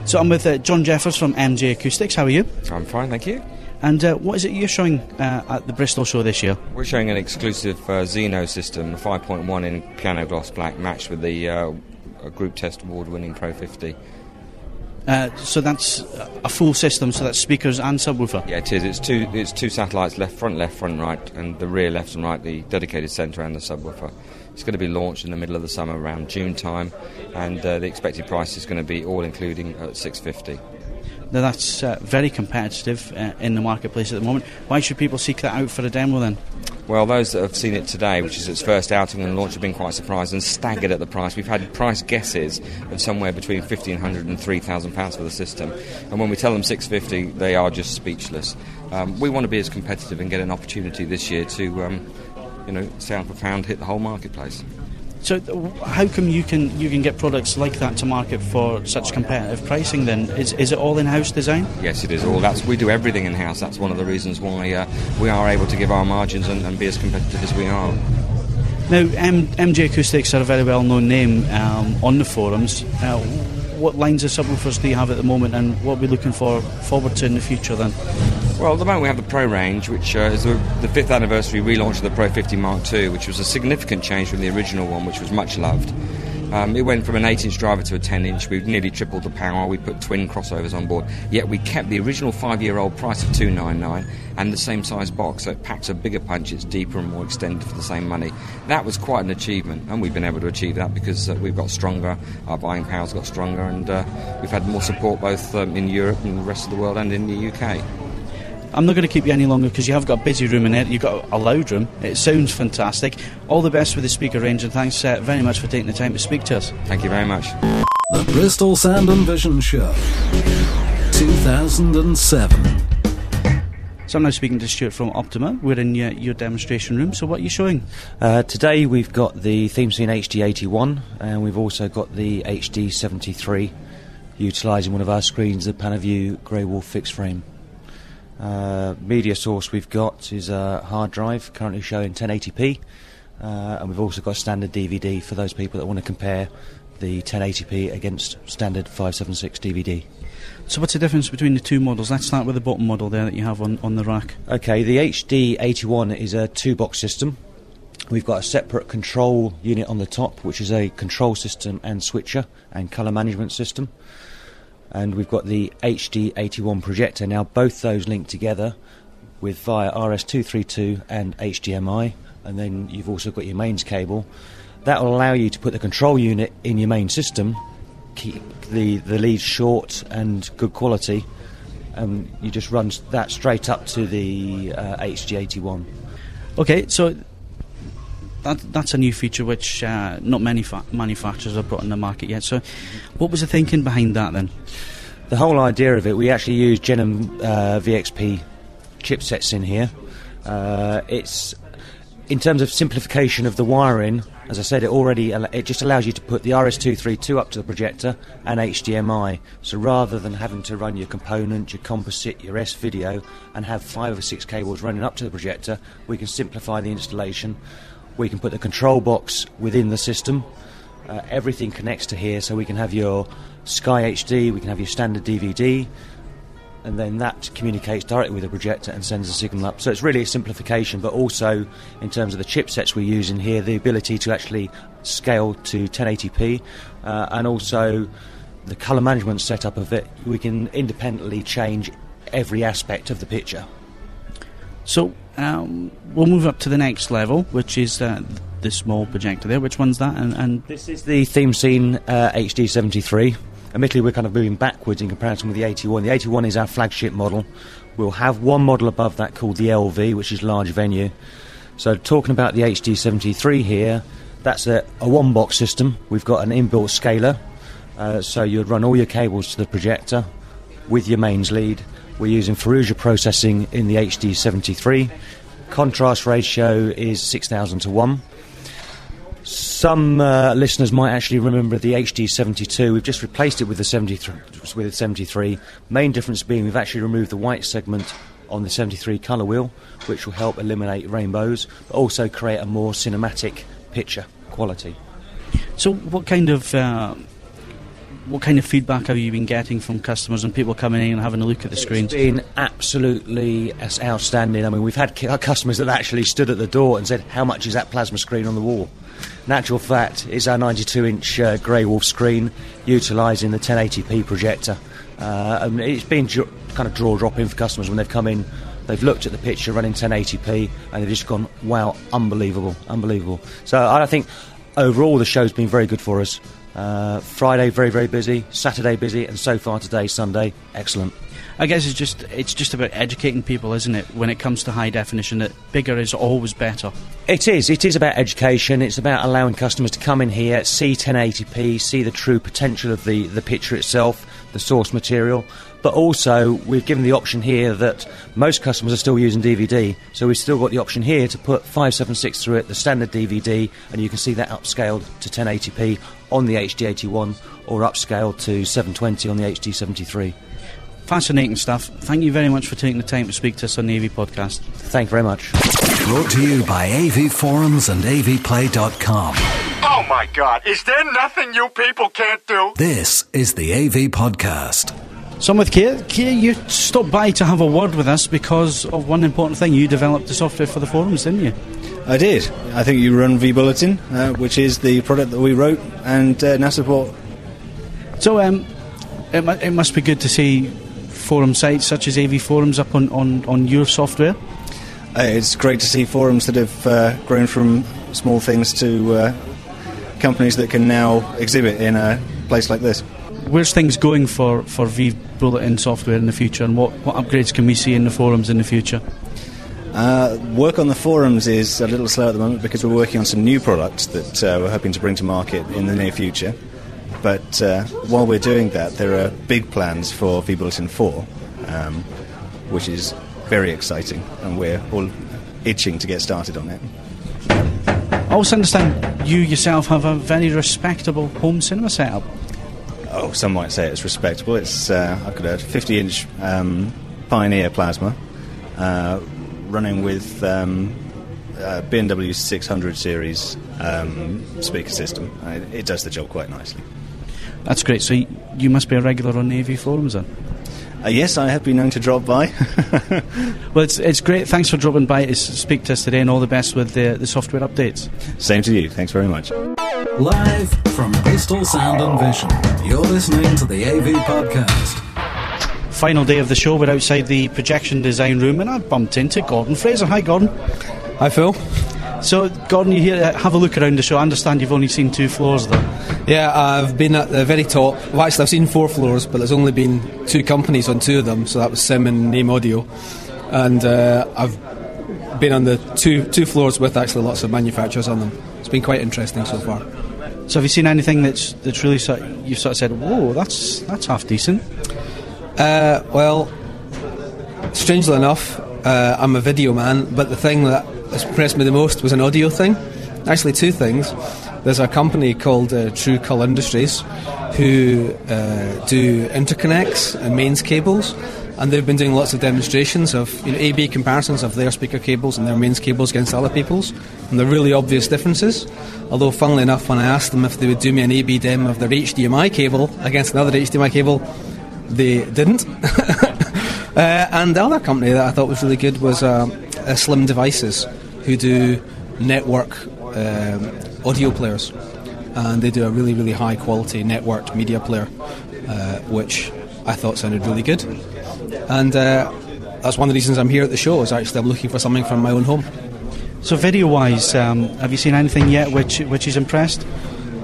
So I'm with uh, John Jeffers from MJ Acoustics. How are you? I'm fine, thank you. And uh, what is it you're showing uh, at the Bristol show this year? We're showing an exclusive uh, Xeno system, a 5.1 in piano gloss black, matched with the uh, group test award winning Pro 50. Uh, so that's a full system, so that's speakers and subwoofer. Yeah, it is. It's two. It's two satellites, left, front, left, front, right, and the rear, left, and right. The dedicated centre and the subwoofer. It's going to be launched in the middle of the summer, around June time, and uh, the expected price is going to be all including at 650. Now that's uh, very competitive uh, in the marketplace at the moment. Why should people seek that out for a demo then? Well, those that have seen it today, which is its first outing and launch, have been quite surprised and staggered at the price. We've had price guesses of somewhere between fifteen hundred and three thousand pounds for the system, and when we tell them six fifty, they are just speechless. Um, we want to be as competitive and get an opportunity this year to, um, you know, sound profound, hit the whole marketplace. So, how come you can you can get products like that to market for such competitive pricing? Then is, is it all in-house design? Yes, it is all. That's we do everything in-house. That's one of the reasons why uh, we are able to give our margins and, and, be as competitive as we are. Now, M- MJ Acoustics are a very well-known name um, on the forums. Uh, what lines of subwoofers do you have at the moment, and what are we looking for forward to in the future then? Well, at the moment we have the Pro range, which uh, is the, the, fifth anniversary relaunch of the Pro 50 Mark II, which was a significant change from the original one, which was much loved. Um, it went from an 8 inch driver to a 10 inch. We've nearly tripled the power. We put twin crossovers on board. Yet we kept the original five year old price of 299 and the same size box. So it packs a bigger punch, it's deeper and more extended for the same money. That was quite an achievement, and we've been able to achieve that because uh, we've got stronger, our buying power's got stronger, and uh, we've had more support both um, in Europe and the rest of the world and in the UK. I'm not going to keep you any longer because you have got a busy room in there. You've got a loud room. It sounds fantastic. All the best with the speaker range, and thanks uh, very much for taking the time to speak to us. Thank you very much. The Bristol Sound and Vision Show, 2007. So I'm now speaking to Stuart from Optoma. We're in your, your demonstration room. So what are you showing? Uh, today we've got the Theme ThemeScene HD81 and we've also got the HD73 utilising one of our screens, the Panaview Grey Wolf fixed frame. Uh, media source we've got is a hard drive, currently showing 1080p, uh, and we've also got a standard DVD for those people that want to compare the 1080p against standard 576 DVD. So, what's the difference between the two models? Let's start with the bottom model there that you have on, on the rack. Okay, the HD81 is a two box system. We've got a separate control unit on the top, which is a control system and switcher and colour management system and we've got the HD81 projector. Now, both those link together with via RS232 and HDMI, and then you've also got your mains cable. That will allow you to put the control unit in your main system, keep the, the leads short and good quality, and you just run that straight up to the uh, HD81. Okay, so that, that's a new feature which uh, not many fa- manufacturers have brought in the market yet. So, what was the thinking behind that then? The whole idea of it, we actually use Gennum uh, VXP chipsets in here. Uh, it's in terms of simplification of the wiring. As I said, it already it just allows you to put the RS232 up to the projector and HDMI. So rather than having to run your component, your composite, your S video, and have five or six cables running up to the projector, we can simplify the installation we can put the control box within the system. Uh, everything connects to here, so we can have your Sky HD, we can have your standard DVD, and then that communicates directly with the projector and sends the signal up. So it's really a simplification, but also in terms of the chipsets we're using here, the ability to actually scale to 1080p, uh, and also the colour management setup of it, we can independently change every aspect of the picture. So um, we'll move up to the next level, which is uh, the small projector there. Which one's that? And, and this is the ThemeScene uh, HD73. Admittedly, we're kind of moving backwards in comparison with the 81. The 81 is our flagship model. We'll have one model above that called the LV, which is large venue. So, talking about the HD73 here, that's a, a one box system. We've got an inbuilt scaler, uh, so you'd run all your cables to the projector with your mains lead we're using Faroudja processing in the HD73. Contrast ratio is 6000 to 1. Some uh, listeners might actually remember the HD72. We've just replaced it with the 73. With the 73. Main difference being we've actually removed the white segment on the 73 colour wheel, which will help eliminate rainbows, but also create a more cinematic picture quality. So, what kind of uh, what kind of feedback have you been getting from customers and people coming in and having a look at the screens? It's been absolutely outstanding. I mean, we've had customers that actually stood at the door and said, "How much is that plasma screen on the wall?" Natural fact is our 92-inch uh, Grey Wolf screen, utilising the 1080p projector. Uh, and it's been ju- kind of draw dropping for customers when they've come in. They've looked at the picture running 1080p and they've just gone, "Wow, unbelievable, unbelievable." So I think overall the show's been very good for us. Uh, Friday very very busy, Saturday busy, and so far today Sunday excellent. I guess it's just it's just about educating people, isn't it? When it comes to high definition, that bigger is always better. It is. It is about education. It's about allowing customers to come in here, see 1080p, see the true potential of the, the picture itself, the source material. But also, we've given the option here that most customers are still using DVD, so we've still got the option here to put 576 through it, the standard DVD, and you can see that upscaled to 1080p on the HD81 or upscaled to 720 on the HD73. Fascinating stuff. Thank you very much for taking the time to speak to us on the AV podcast. Thank you very much. Brought to you by AV Forums and AVPlay.com. Oh my god, is there nothing you people can't do? This is the AV Podcast. So with Kier. Kier, you stopped by to have a word with us because of one important thing. You developed the software for the forums, didn't you? I did. I think you run vBulletin, uh, which is the product that we wrote and uh, now support. So um, it, mu- it must be good to see forum sites such as AV Forums up on, on, on your software. Uh, it's great to see forums that have uh, grown from small things to uh, companies that can now exhibit in a place like this. Where's things going for, for V Bulletin software in the future and what, what upgrades can we see in the forums in the future? Uh, work on the forums is a little slow at the moment because we're working on some new products that uh, we're hoping to bring to market in the near future. But uh, while we're doing that, there are big plans for vBulletin 4, um, which is very exciting, and we're all itching to get started on it. I also understand you yourself have a very respectable home cinema setup. Oh, some might say it's respectable. It's uh, I've got a 50-inch um, Pioneer plasma uh, running with um, B&W 600 series um, speaker system. Uh, it does the job quite nicely. That's great. So you must be a regular on AV Forums then? Uh, yes, I have been known to drop by. (laughs) Well, it's, it's great. Thanks for dropping by to speak to us today and all the best with the, the software updates. Same to you. Thanks very much. Live from Bristol Sound and Vision, you're listening to the AV Podcast. Final day of the show, we're outside the projection design room and I bumped into Gordon Fraser. Hi, Gordon. Hi, Phil. So, Gordon, you here? Uh, have a look around the show. I understand you've only seen two floors there. Yeah, I've been at the very top. Well, actually, I've seen four floors, but there's only been two companies on two of them, so that was Sim and Naim Audio. And uh, I've been on the two two floors with actually lots of manufacturers on them. It's been quite interesting so far. So, have you seen anything that's that's really sort you've sort of said, "Whoa, that's that's half decent"? Uh, well, strangely enough, uh, I'm a video man, but the thing that impressed me the most was an audio thing. Actually, two things. There's a company called uh, True Call Industries who uh, do interconnects and mains cables, and they've been doing lots of demonstrations of you know, A/B comparisons of their speaker cables and their mains cables against other people's, and they're really obvious differences. Although, funnily enough, when I asked them if they would do me an A/B demo of their HDMI cable against another HDMI cable, they didn't. (laughs) uh, and the other company that I thought was really good was uh, uh, Slim Devices, who do network um, audio players. And they do a really, really high quality networked media player, uh, which I thought sounded really good. And uh, that's one of the reasons I'm here at the show, is actually I'm looking for something from my own home. So, video-wise, um, have you seen anything yet which which is impressed?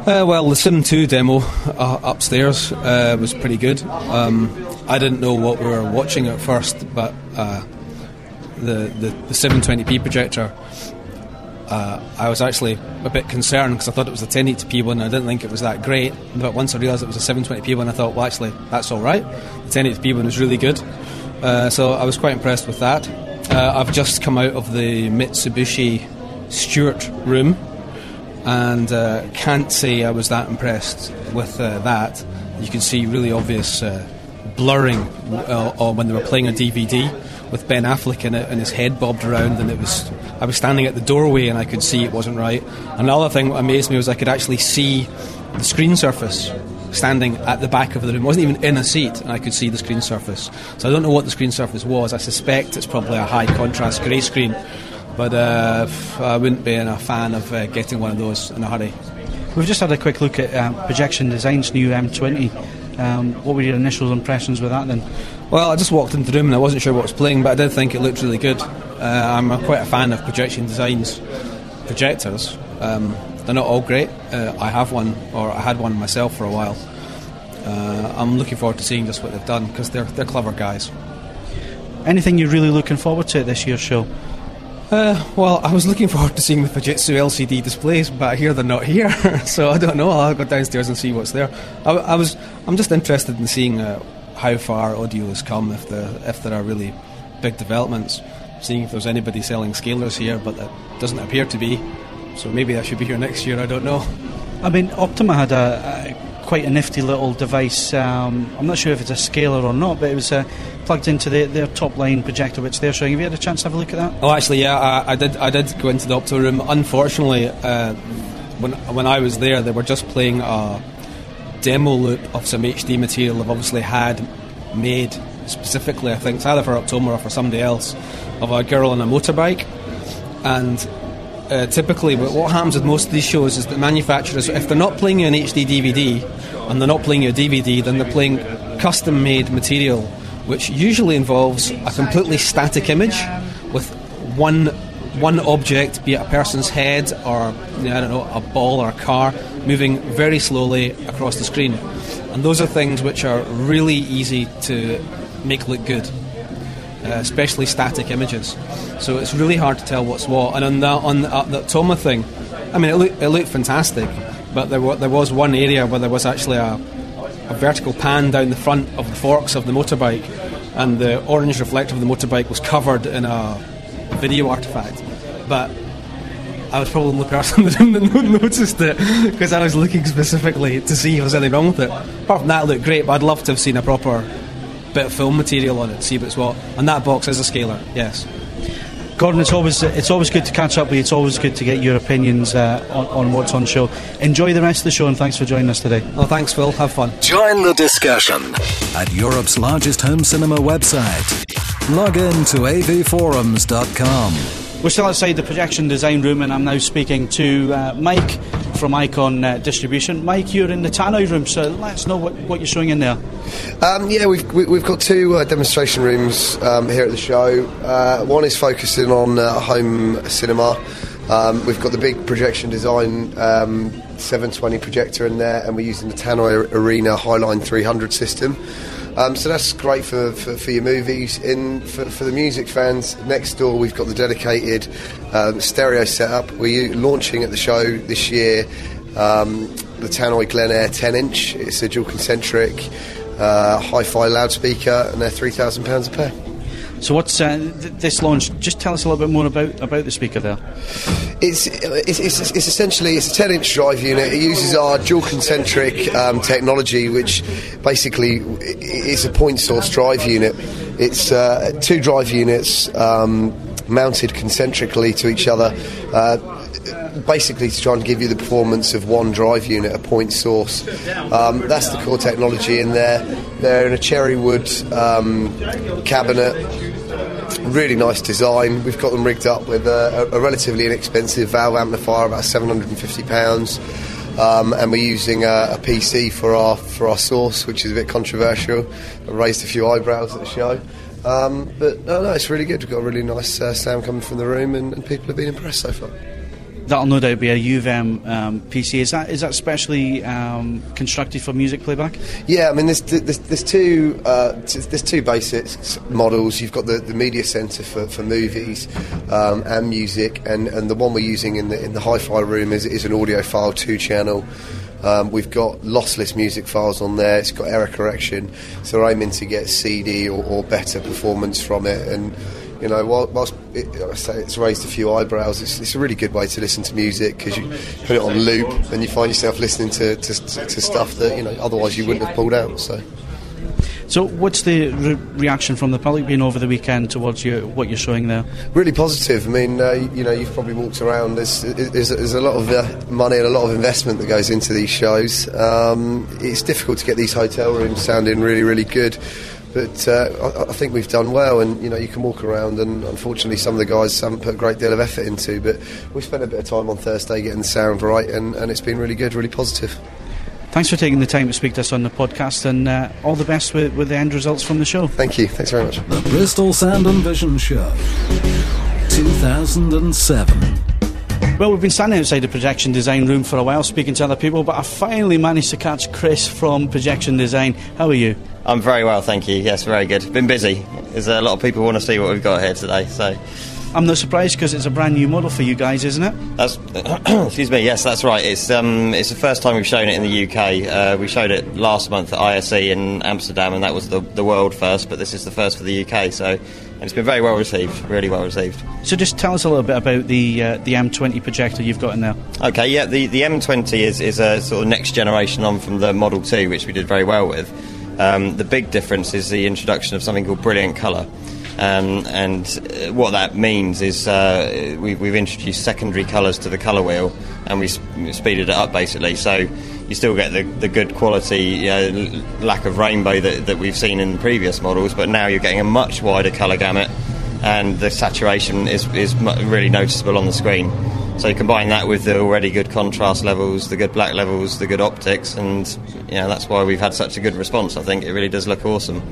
Uh, well, the Sim 2 demo uh, upstairs uh, was pretty good. Um, I didn't know what we were watching at first, but uh, the, the, the 720p projector, uh, I was actually a bit concerned because I thought it was a 1080p one I didn't think it was that great. But once I realised it was a 720p one, I thought, well, actually, that's all right. The 1080p one was really good. Uh, so I was quite impressed with that. Uh, I've just come out of the Mitsubishi Stewart room and uh, can't say I was that impressed with uh, that. You can see really obvious uh, blurring when they were playing a DVD with Ben Affleck in it, and his head bobbed around, and it was. I was standing at the doorway, and I could see it wasn't right. Another thing that amazed me was I could actually see the screen surface standing at the back of the room. I wasn't even in a seat, and I could see the screen surface. So I don't know what the screen surface was. I suspect it's probably a high contrast grey screen, but uh, I wouldn't be a fan of uh, getting one of those in a hurry. We've just had a quick look at uh, Projection Design's new M20. Um, what were your initial impressions with that then? Well, I just walked into the room and I wasn't sure what was playing, but I did think it looked really good. Uh, I'm quite a fan of Projection Design's projectors. Um, they're not all great. Uh, I have one, or I had one myself for a while. Uh, I'm looking forward to seeing just what they've done because they're they're clever guys. Anything you're really looking forward to at this year's show? Uh, well, I was looking forward to seeing the Fujitsu LCD displays, but I hear they're not here, (laughs) so I don't know. I'll go downstairs and see what's there. I, I was, I'm just interested in seeing uh, how far audio has come, if the if there are really big developments. Seeing if there's anybody selling scalers here, but that doesn't appear to be. So maybe I should be here next year. I don't know. I mean, Optoma had a, a quite a nifty little device. Um, I'm not sure if it's a scaler or not, but it was uh, plugged into the, their top line projector, which they're showing. Have you had a chance to have a look at that? Oh, actually, yeah, I, I did. I did go into the opto room. Unfortunately, uh, when when I was there, they were just playing a demo loop of some HD material they've obviously had made specifically. I think it's either for Optoma or for somebody else of a girl on a motorbike, and uh, typically but what happens with most of these shows is that manufacturers, if they're not playing you an HD DVD and they're not playing you a DVD, then they're playing custom made material, which usually involves a completely static image with one one object, be it a person's head or I don't know a ball or a car, moving very slowly across the screen, and those are things which are really easy to make look good uh, especially static images. So it's really hard to tell what's what. And on the on the, uh, the Toma thing, I mean, it, look, it looked fantastic, but there, w- there was one area where there was actually a, a vertical pan down the front of the forks of the motorbike, and the orange reflector of the motorbike was covered in a video artifact. But I was probably (laughs) the only person that noticed it because I was looking specifically to see if there was anything wrong with it. Apart from that, it looked great, but I'd love to have seen a proper bit of film material on it, see what's what. And that box is a scaler, yes. Gordon, it's always it's always good to catch up with you. It's always good to get your opinions uh, on, on, what's on show. Enjoy the rest of the show, and thanks for joining us today. Oh, thanks, Phil. Have fun. Join the discussion at Europe's largest home cinema website. Log in to avforums.com. We're still outside the projection design room, and I'm now speaking to uh, Mike from Icon uh, Distribution. Mike, you're in the tannoy room, so let us know what, what you're showing in there. Um, yeah, we've we, have we have got two uh, demonstration rooms um, here at the show. Uh, one is focusing on uh, home cinema. Um, we've got the big projection design um, 720 projector in there, and we're using the Tannoy Arena Highline 300 system. Um, so that's great for, for, for, your movies. In for, for, the music fans, next door we've got the dedicated um, stereo setup. We're launching at the show this year um, the Tannoy Glenair 10 inch. It's a dual concentric uh, hi-fi loudspeaker, and they're three thousand pounds a pair. So what's uh, th- this launch? Just tell us a little bit more about, about the speaker there. It's, it's, it's, it's essentially it's a 10 inch drive unit. It uses our dual concentric um, technology, which basically is a point source drive unit. It's uh, two drive units um, mounted concentrically to each other. Uh, basically to try and give you the performance of one drive unit, a point source. Um, that's the core technology in there. They're in a cherry wood um, cabinet really nice design. We've got them rigged up with a, a relatively inexpensive valve amplifier, about seven hundred and fifty pounds. Um, and we're using a, a, PC for our for our source, which is a bit controversial. I raised a few eyebrows at the show, um, but no, no, it's really good. We've got a really nice uh, sound coming from the room, and, and people have been impressed so far that'll no doubt be a UVM um, PC. Is that is that specially um, constructed for music playback? Yeah, I mean there's there's, there's two uh, there's two basics models. You've got the, the media center for, for movies um, and music, and, and the one we're using in the in the hi-fi room is is an audiophile two channel. Um, we've got lossless music files on there. It's got error correction, so we're aiming to get CD or, or better performance from it and you know, whilst it, I say it's raised a few eyebrows, it's, it's, a really good way to listen to music because you put it on loop and you find yourself listening to, to, to, stuff that you know otherwise you wouldn't have pulled out. So. So, what's the re- reaction from the public been over the weekend towards you, what you're showing there? Really positive. I mean, uh, you know, you've probably walked around. There's, there's, there's a lot of uh, money and a lot of investment that goes into these shows. Um, it's difficult to get these hotel rooms sounding really, really good. But uh, I, I, think we've done well, and you know you can walk around, and unfortunately some of the guys haven't put a great deal of effort into. But we spent a bit of time on Thursday getting the sound right, and, and it's been really good, really positive. Thanks for taking the time to speak to us on the podcast, and uh, all the best with, with the end results from the show. Thank you. Thanks very much. The Bristol Sound and Vision Show, 2007. Well, we've been standing outside the projection design room for a while speaking to other people, but I finally managed to catch Chris from Projection Design. How are you? I'm very well, thank you. Yes, very good. Been busy. There's a lot of people want to see what we've got here today, so I'm not surprised because it's a brand new model for you guys, isn't it? That's (clears throat) excuse me. Yes, that's right. It's um, it's the first time we've shown it in the UK. Uh, we showed it last month at ISE in Amsterdam, and that was the the world first. But this is the first for the UK, so and it's been very well received. Really well received. So just tell us a little bit about the uh, the M20 projector you've got in there. Okay, yeah. The the M20 is is a sort of next generation on from the Model 2, which we did very well with. Um, the big difference is the introduction of something called Brilliant Colour. Um, and uh, what that means is uh, we, have introduced secondary colours to the colour wheel and we speeded it up basically. So you still get the, the good quality you know, lack of rainbow that, that we've seen in previous models, but now you're getting a much wider colour gamut and the saturation is, is really noticeable on the screen. So you combine that with the already good contrast levels, the good black levels, the good optics, and you know, that's why we've had such a good response. I think it really does look awesome.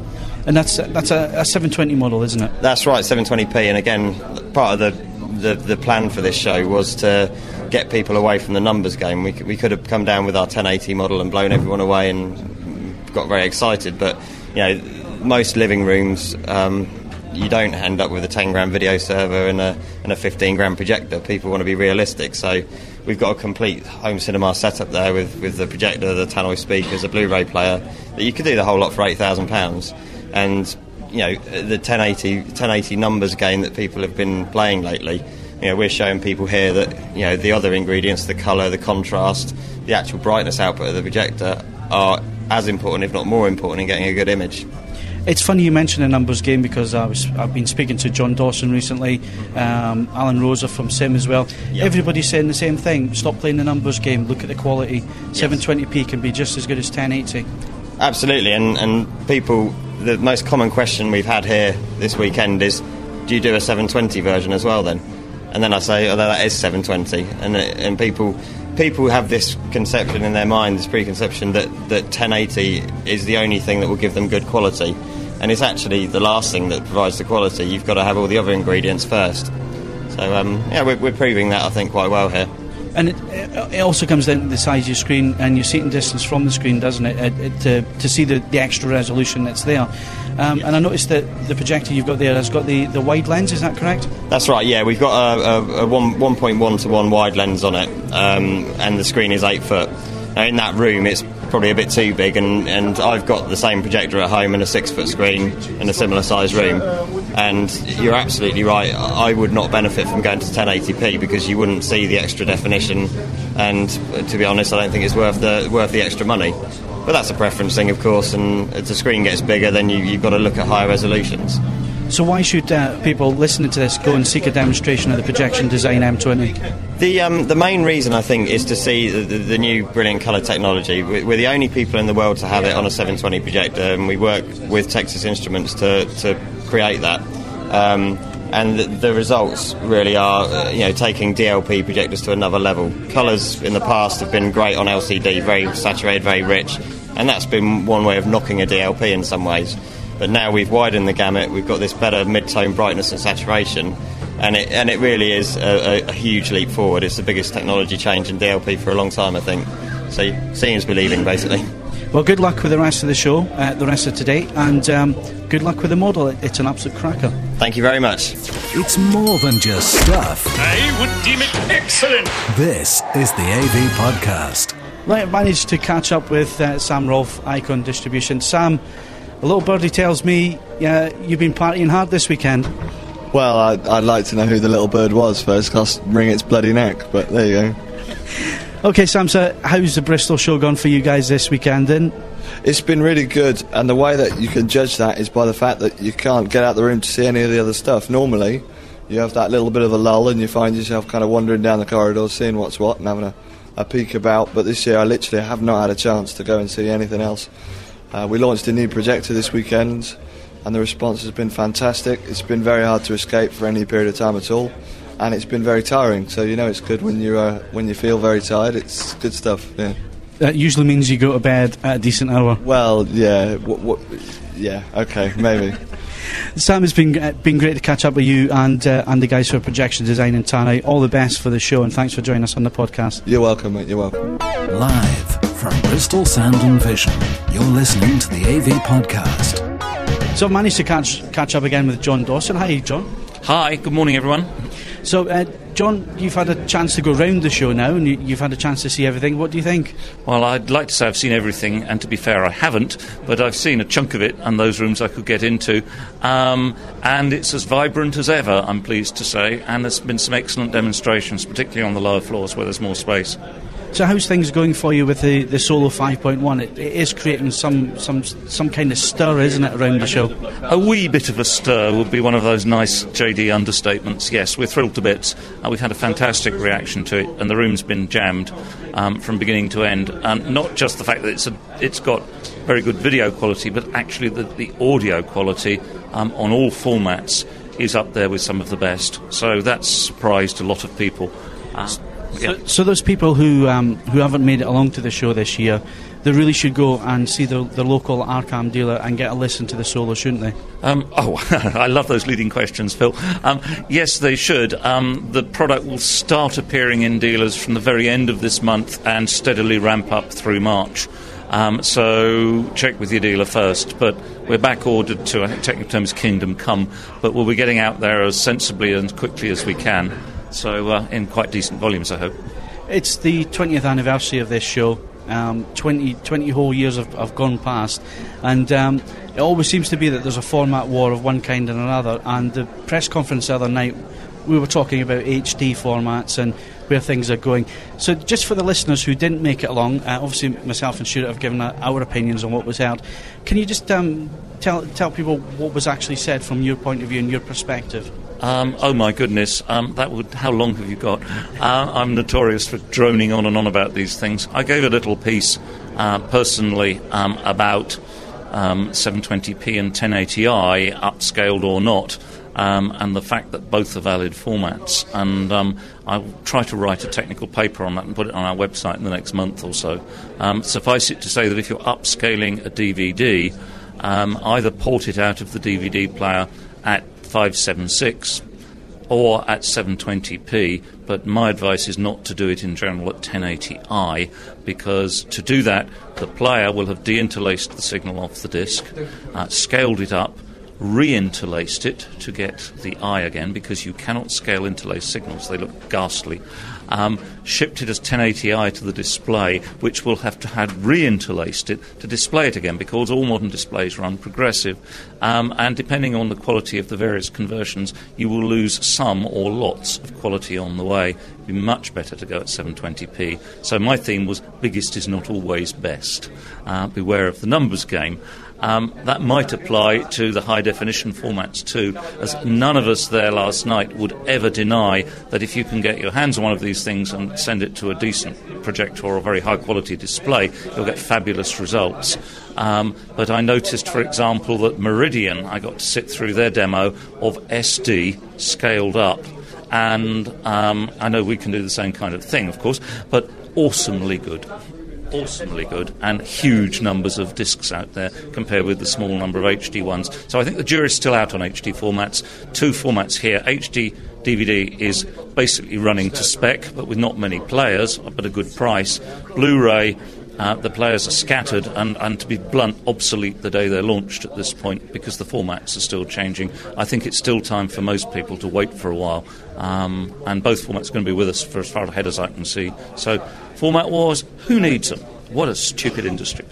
And that's that's a, a 720 model, isn't it? That's right, 720p. And again, part of the, the, the plan for this show was to get people away from the numbers game. We, we could have come down with our 1080 model and blown everyone away and got very excited, but you know, most living rooms. Um, you don't end up with a 10 grand video server and a, and a 15 grand projector. People want to be realistic, so we've got a complete home cinema setup there with, with the projector, the tannoy speakers, a Blu-ray player that you could do the whole lot for eight thousand pounds. And you know the 1080 1080 numbers game that people have been playing lately. You know, we're showing people here that you know the other ingredients, the colour, the contrast, the actual brightness output of the projector are as important, if not more important, in getting a good image. It's funny you mention a numbers game because I was I've been speaking to John Dawson recently, um, Alan Rosa from Sim as well. Yep. Everybody's saying the same thing. Stop playing the numbers game. Look at the quality. Yes. 720p can be just as good as 1080. Absolutely, and and people. The most common question we've had here this weekend is, do you do a 720 version as well then? And then I say, oh, that is 720, and and people people have this conception in their mind, this preconception that, that 1080 is the only thing that will give them good quality and it's actually the last thing that provides the quality. You've got to have all the other ingredients first. So um, yeah, we're, we're, proving that I think quite well here. And it, it, also comes down to the size of your screen and your seating distance from the screen, doesn't it? it, it to, to see the, the extra resolution that's there. Um. And I noticed that the projector you've got there has got the, the wide lens, is that correct? That's right, yeah. We've got a, a, a 1, 1.1 to 1 wide lens on it, um, and the screen is 8 foot. Now, in that room, it's probably a bit too big, and, and I've got the same projector at home and a six foot screen in a similar size room. And you're absolutely right. I would not benefit from going to 1080p because you wouldn't see the extra definition. And to be honest, I don't think it's worth the worth the extra money. But that's a preference thing, of course. And as the screen gets bigger, then you, you've got to look at higher resolutions. So why should uh, people listening to this go and seek a demonstration of the projection design M20? The um, the main reason I think is to see the, the, the new brilliant colour technology. We're the only people in the world to have it on a 720 projector, and we work with Texas Instruments to, to create that. Um, and the, the, results really are, uh, you know, taking DLP projectors to another level. Colours in the past have been great on LCD, very saturated, very rich, and that's been one way of knocking a DLP in some ways. But now we've widened the gamut. We've got this better mid-tone brightness and saturation, and it and it really is a, a, a huge leap forward. It's the biggest technology change in DLP for a long time, I think. So seeing is believing, basically. Well, good luck with the rest of the show, uh, the rest of today, and um, good luck with the model. It's an absolute cracker. Thank you very much. It's more than just stuff. I would deem it excellent. This is the AV Podcast. Right, I managed to catch up with uh, Sam Rolfe, Icon Distribution. Sam, a little birdie tells me uh, you've been partying hard this weekend. Well, I'd, I'd like to know who the little bird was first, because wring its bloody neck, but there you go. (laughs) okay, Sam, so how's the Bristol show gone for you guys this weekend then? It's been really good, and the way that you can judge that is by the fact that you can't get out the room to see any of the other stuff. Normally, you have that little bit of a lull, and you find yourself kind of wandering down the corridors, seeing what's what, and having a, a peek about. But this year, I literally have not had a chance to go and see anything else. Uh, we launched a new projector this weekend, and the response has been fantastic. It's been very hard to escape for any period of time at all, and it's been very tiring. So you know, it's good when you uh, when you feel very tired. It's good stuff. Yeah. That usually means you go to bed at a decent hour. Well, yeah, w- w- yeah, okay, maybe. (laughs) Sam, it's been uh, been great to catch up with you and uh, and the guys for Projection Design in Tannoy. All the best for the show, and thanks for joining us on the podcast. You're welcome, mate. You're welcome. Live from Bristol Sound and Vision, you're listening to the AV Podcast. So I've managed to catch catch up again with John Dawson. Hi, John. Hi, good morning, everyone. So, uh, John, you've had a chance to go round the show now, and you, you've had a chance to see everything. What do you think? Well, I'd like to say I've seen everything, and to be fair, I haven't, but I've seen a chunk of it, and those rooms I could get into. Um, and it's as vibrant as ever, I'm pleased to say, and there's been some excellent demonstrations, particularly on the lower floors where there's more space. So, how's things going for you with the, the Solo 5.1? It, it is creating some, some some kind of stir, isn't it, around the show? A wee bit of a stir would be one of those nice JD understatements. Yes, we're thrilled to bits. Uh, we've had a fantastic reaction to it, and the room's been jammed um, from beginning to end. And not just the fact that it's a, it's got very good video quality, but actually the, the audio quality um, on all formats is up there with some of the best. So that's surprised a lot of people. Uh, yeah. So, so those people who um, who haven't made it along to the show this year, they really should go and see the, the local Arcam dealer and get a listen to the solo, shouldn't they? Um, oh, (laughs) I love those leading questions, Phil. Um, yes, they should. Um, the product will start appearing in dealers from the very end of this month and steadily ramp up through March. Um, so check with your dealer first. But we're back ordered to, I think technical term is Kingdom Come, but we'll be getting out there as sensibly and quickly as we can. So uh, in quite decent volumes, I hope. It's the 20th anniversary of this show. Um, 20, 20 whole years have, have gone past, and um, it always seems to be that there's a format war of one kind and another. And the press conference the other night, we were talking about HD formats and where things are going. So, just for the listeners who didn't make it along, uh, obviously myself and Stuart have given uh, our opinions on what was held. Can you just um, tell tell people what was actually said from your point of view and your perspective? Um, oh my goodness, um, that would. How long have you got? Uh, I'm notorious for droning on and on about these things. I gave a little piece uh, personally um, about 720p and 1080i, upscaled or not, um, and the fact that both are valid formats. And um, I'll try to write a technical paper on that and put it on our website in the next month or so. Um, suffice it to say that if you're upscaling a DVD, either port it out of the DVD player at 576 or at 720p, but my advice is not to do it in general at 1080i because to do that, the player will have deinterlaced the signal off the disc, uh, scaled it up, re-interlaced it to get the eye again because you cannot scale interlaced signals, they look ghastly. Um, shipped it as 1080i to the display, which will have to have re-interlaced it to display it again because all modern displays run progressive. Um, and depending on the quality of the various conversions, you will lose some or lots of quality on the way. It'd be much better to go at 720p. So my theme was biggest is not always best. Uh, beware of the numbers game. Um, that might apply to the high definition formats too, as none of us there last night would ever deny that if you can get your hands on one of these things and send it to a decent projector or a very high quality display, you'll get fabulous results. Um, but I noticed, for example, that Meridian, I got to sit through their demo of SD scaled up. And um, I know we can do the same kind of thing, of course, but awesomely good awesomely good and huge numbers of discs out there compared with the small number of HD ones. So I think the jury's still out on HD formats. Two formats here. HD DVD is basically running to spec, but with not many players, but a good price. Blu ray. Uh, the players are scattered and, and, to be blunt, obsolete the day they're launched at this point because the formats are still changing. I think it's still time for most people to wait for a while. Um, and both formats are going to be with us for as far ahead as I can see. So, format wars, who needs them? What a stupid industry.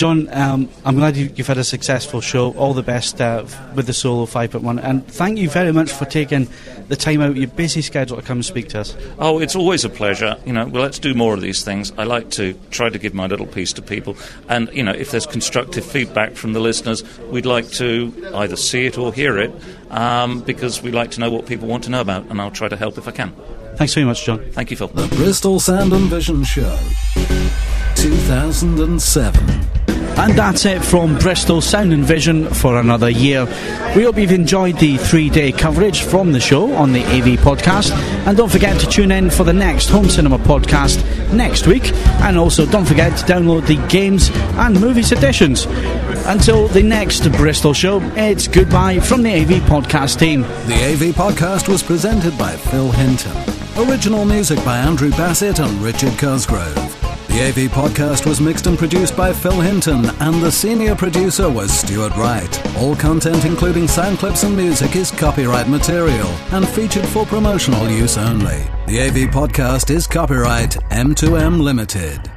John, um, I'm glad you, have had a successful show. All the best uh, with the solo 5.1. And thank you very much for taking the time out of your busy schedule to come and speak to us. Oh, it's always a pleasure. You know, well, let's do more of these things. I like to try to give my little piece to people. And, you know, if there's constructive feedback from the listeners, we'd like to either see it or hear it um, because we like to know what people want to know about. And I'll try to help if I can. Thanks very much, John. Thank you, Phil. The Bristol Sound and Vision Show, 2007. And that's it from Bristol Sound and Vision for another year. We hope you've enjoyed the three day coverage from the show on the AV podcast. And don't forget to tune in for the next Home Cinema podcast next week. And also don't forget to download the games and movies editions. Until the next Bristol show, it's goodbye from the AV podcast team. The AV podcast was presented by Phil Hinton. Original music by Andrew Bassett and Richard Cosgrove. The AV podcast was mixed and produced by Phil Hinton, and the senior producer was Stuart Wright. All content, including sound clips and music, is copyright material and featured for promotional use only. The AV podcast is copyright M2M Limited.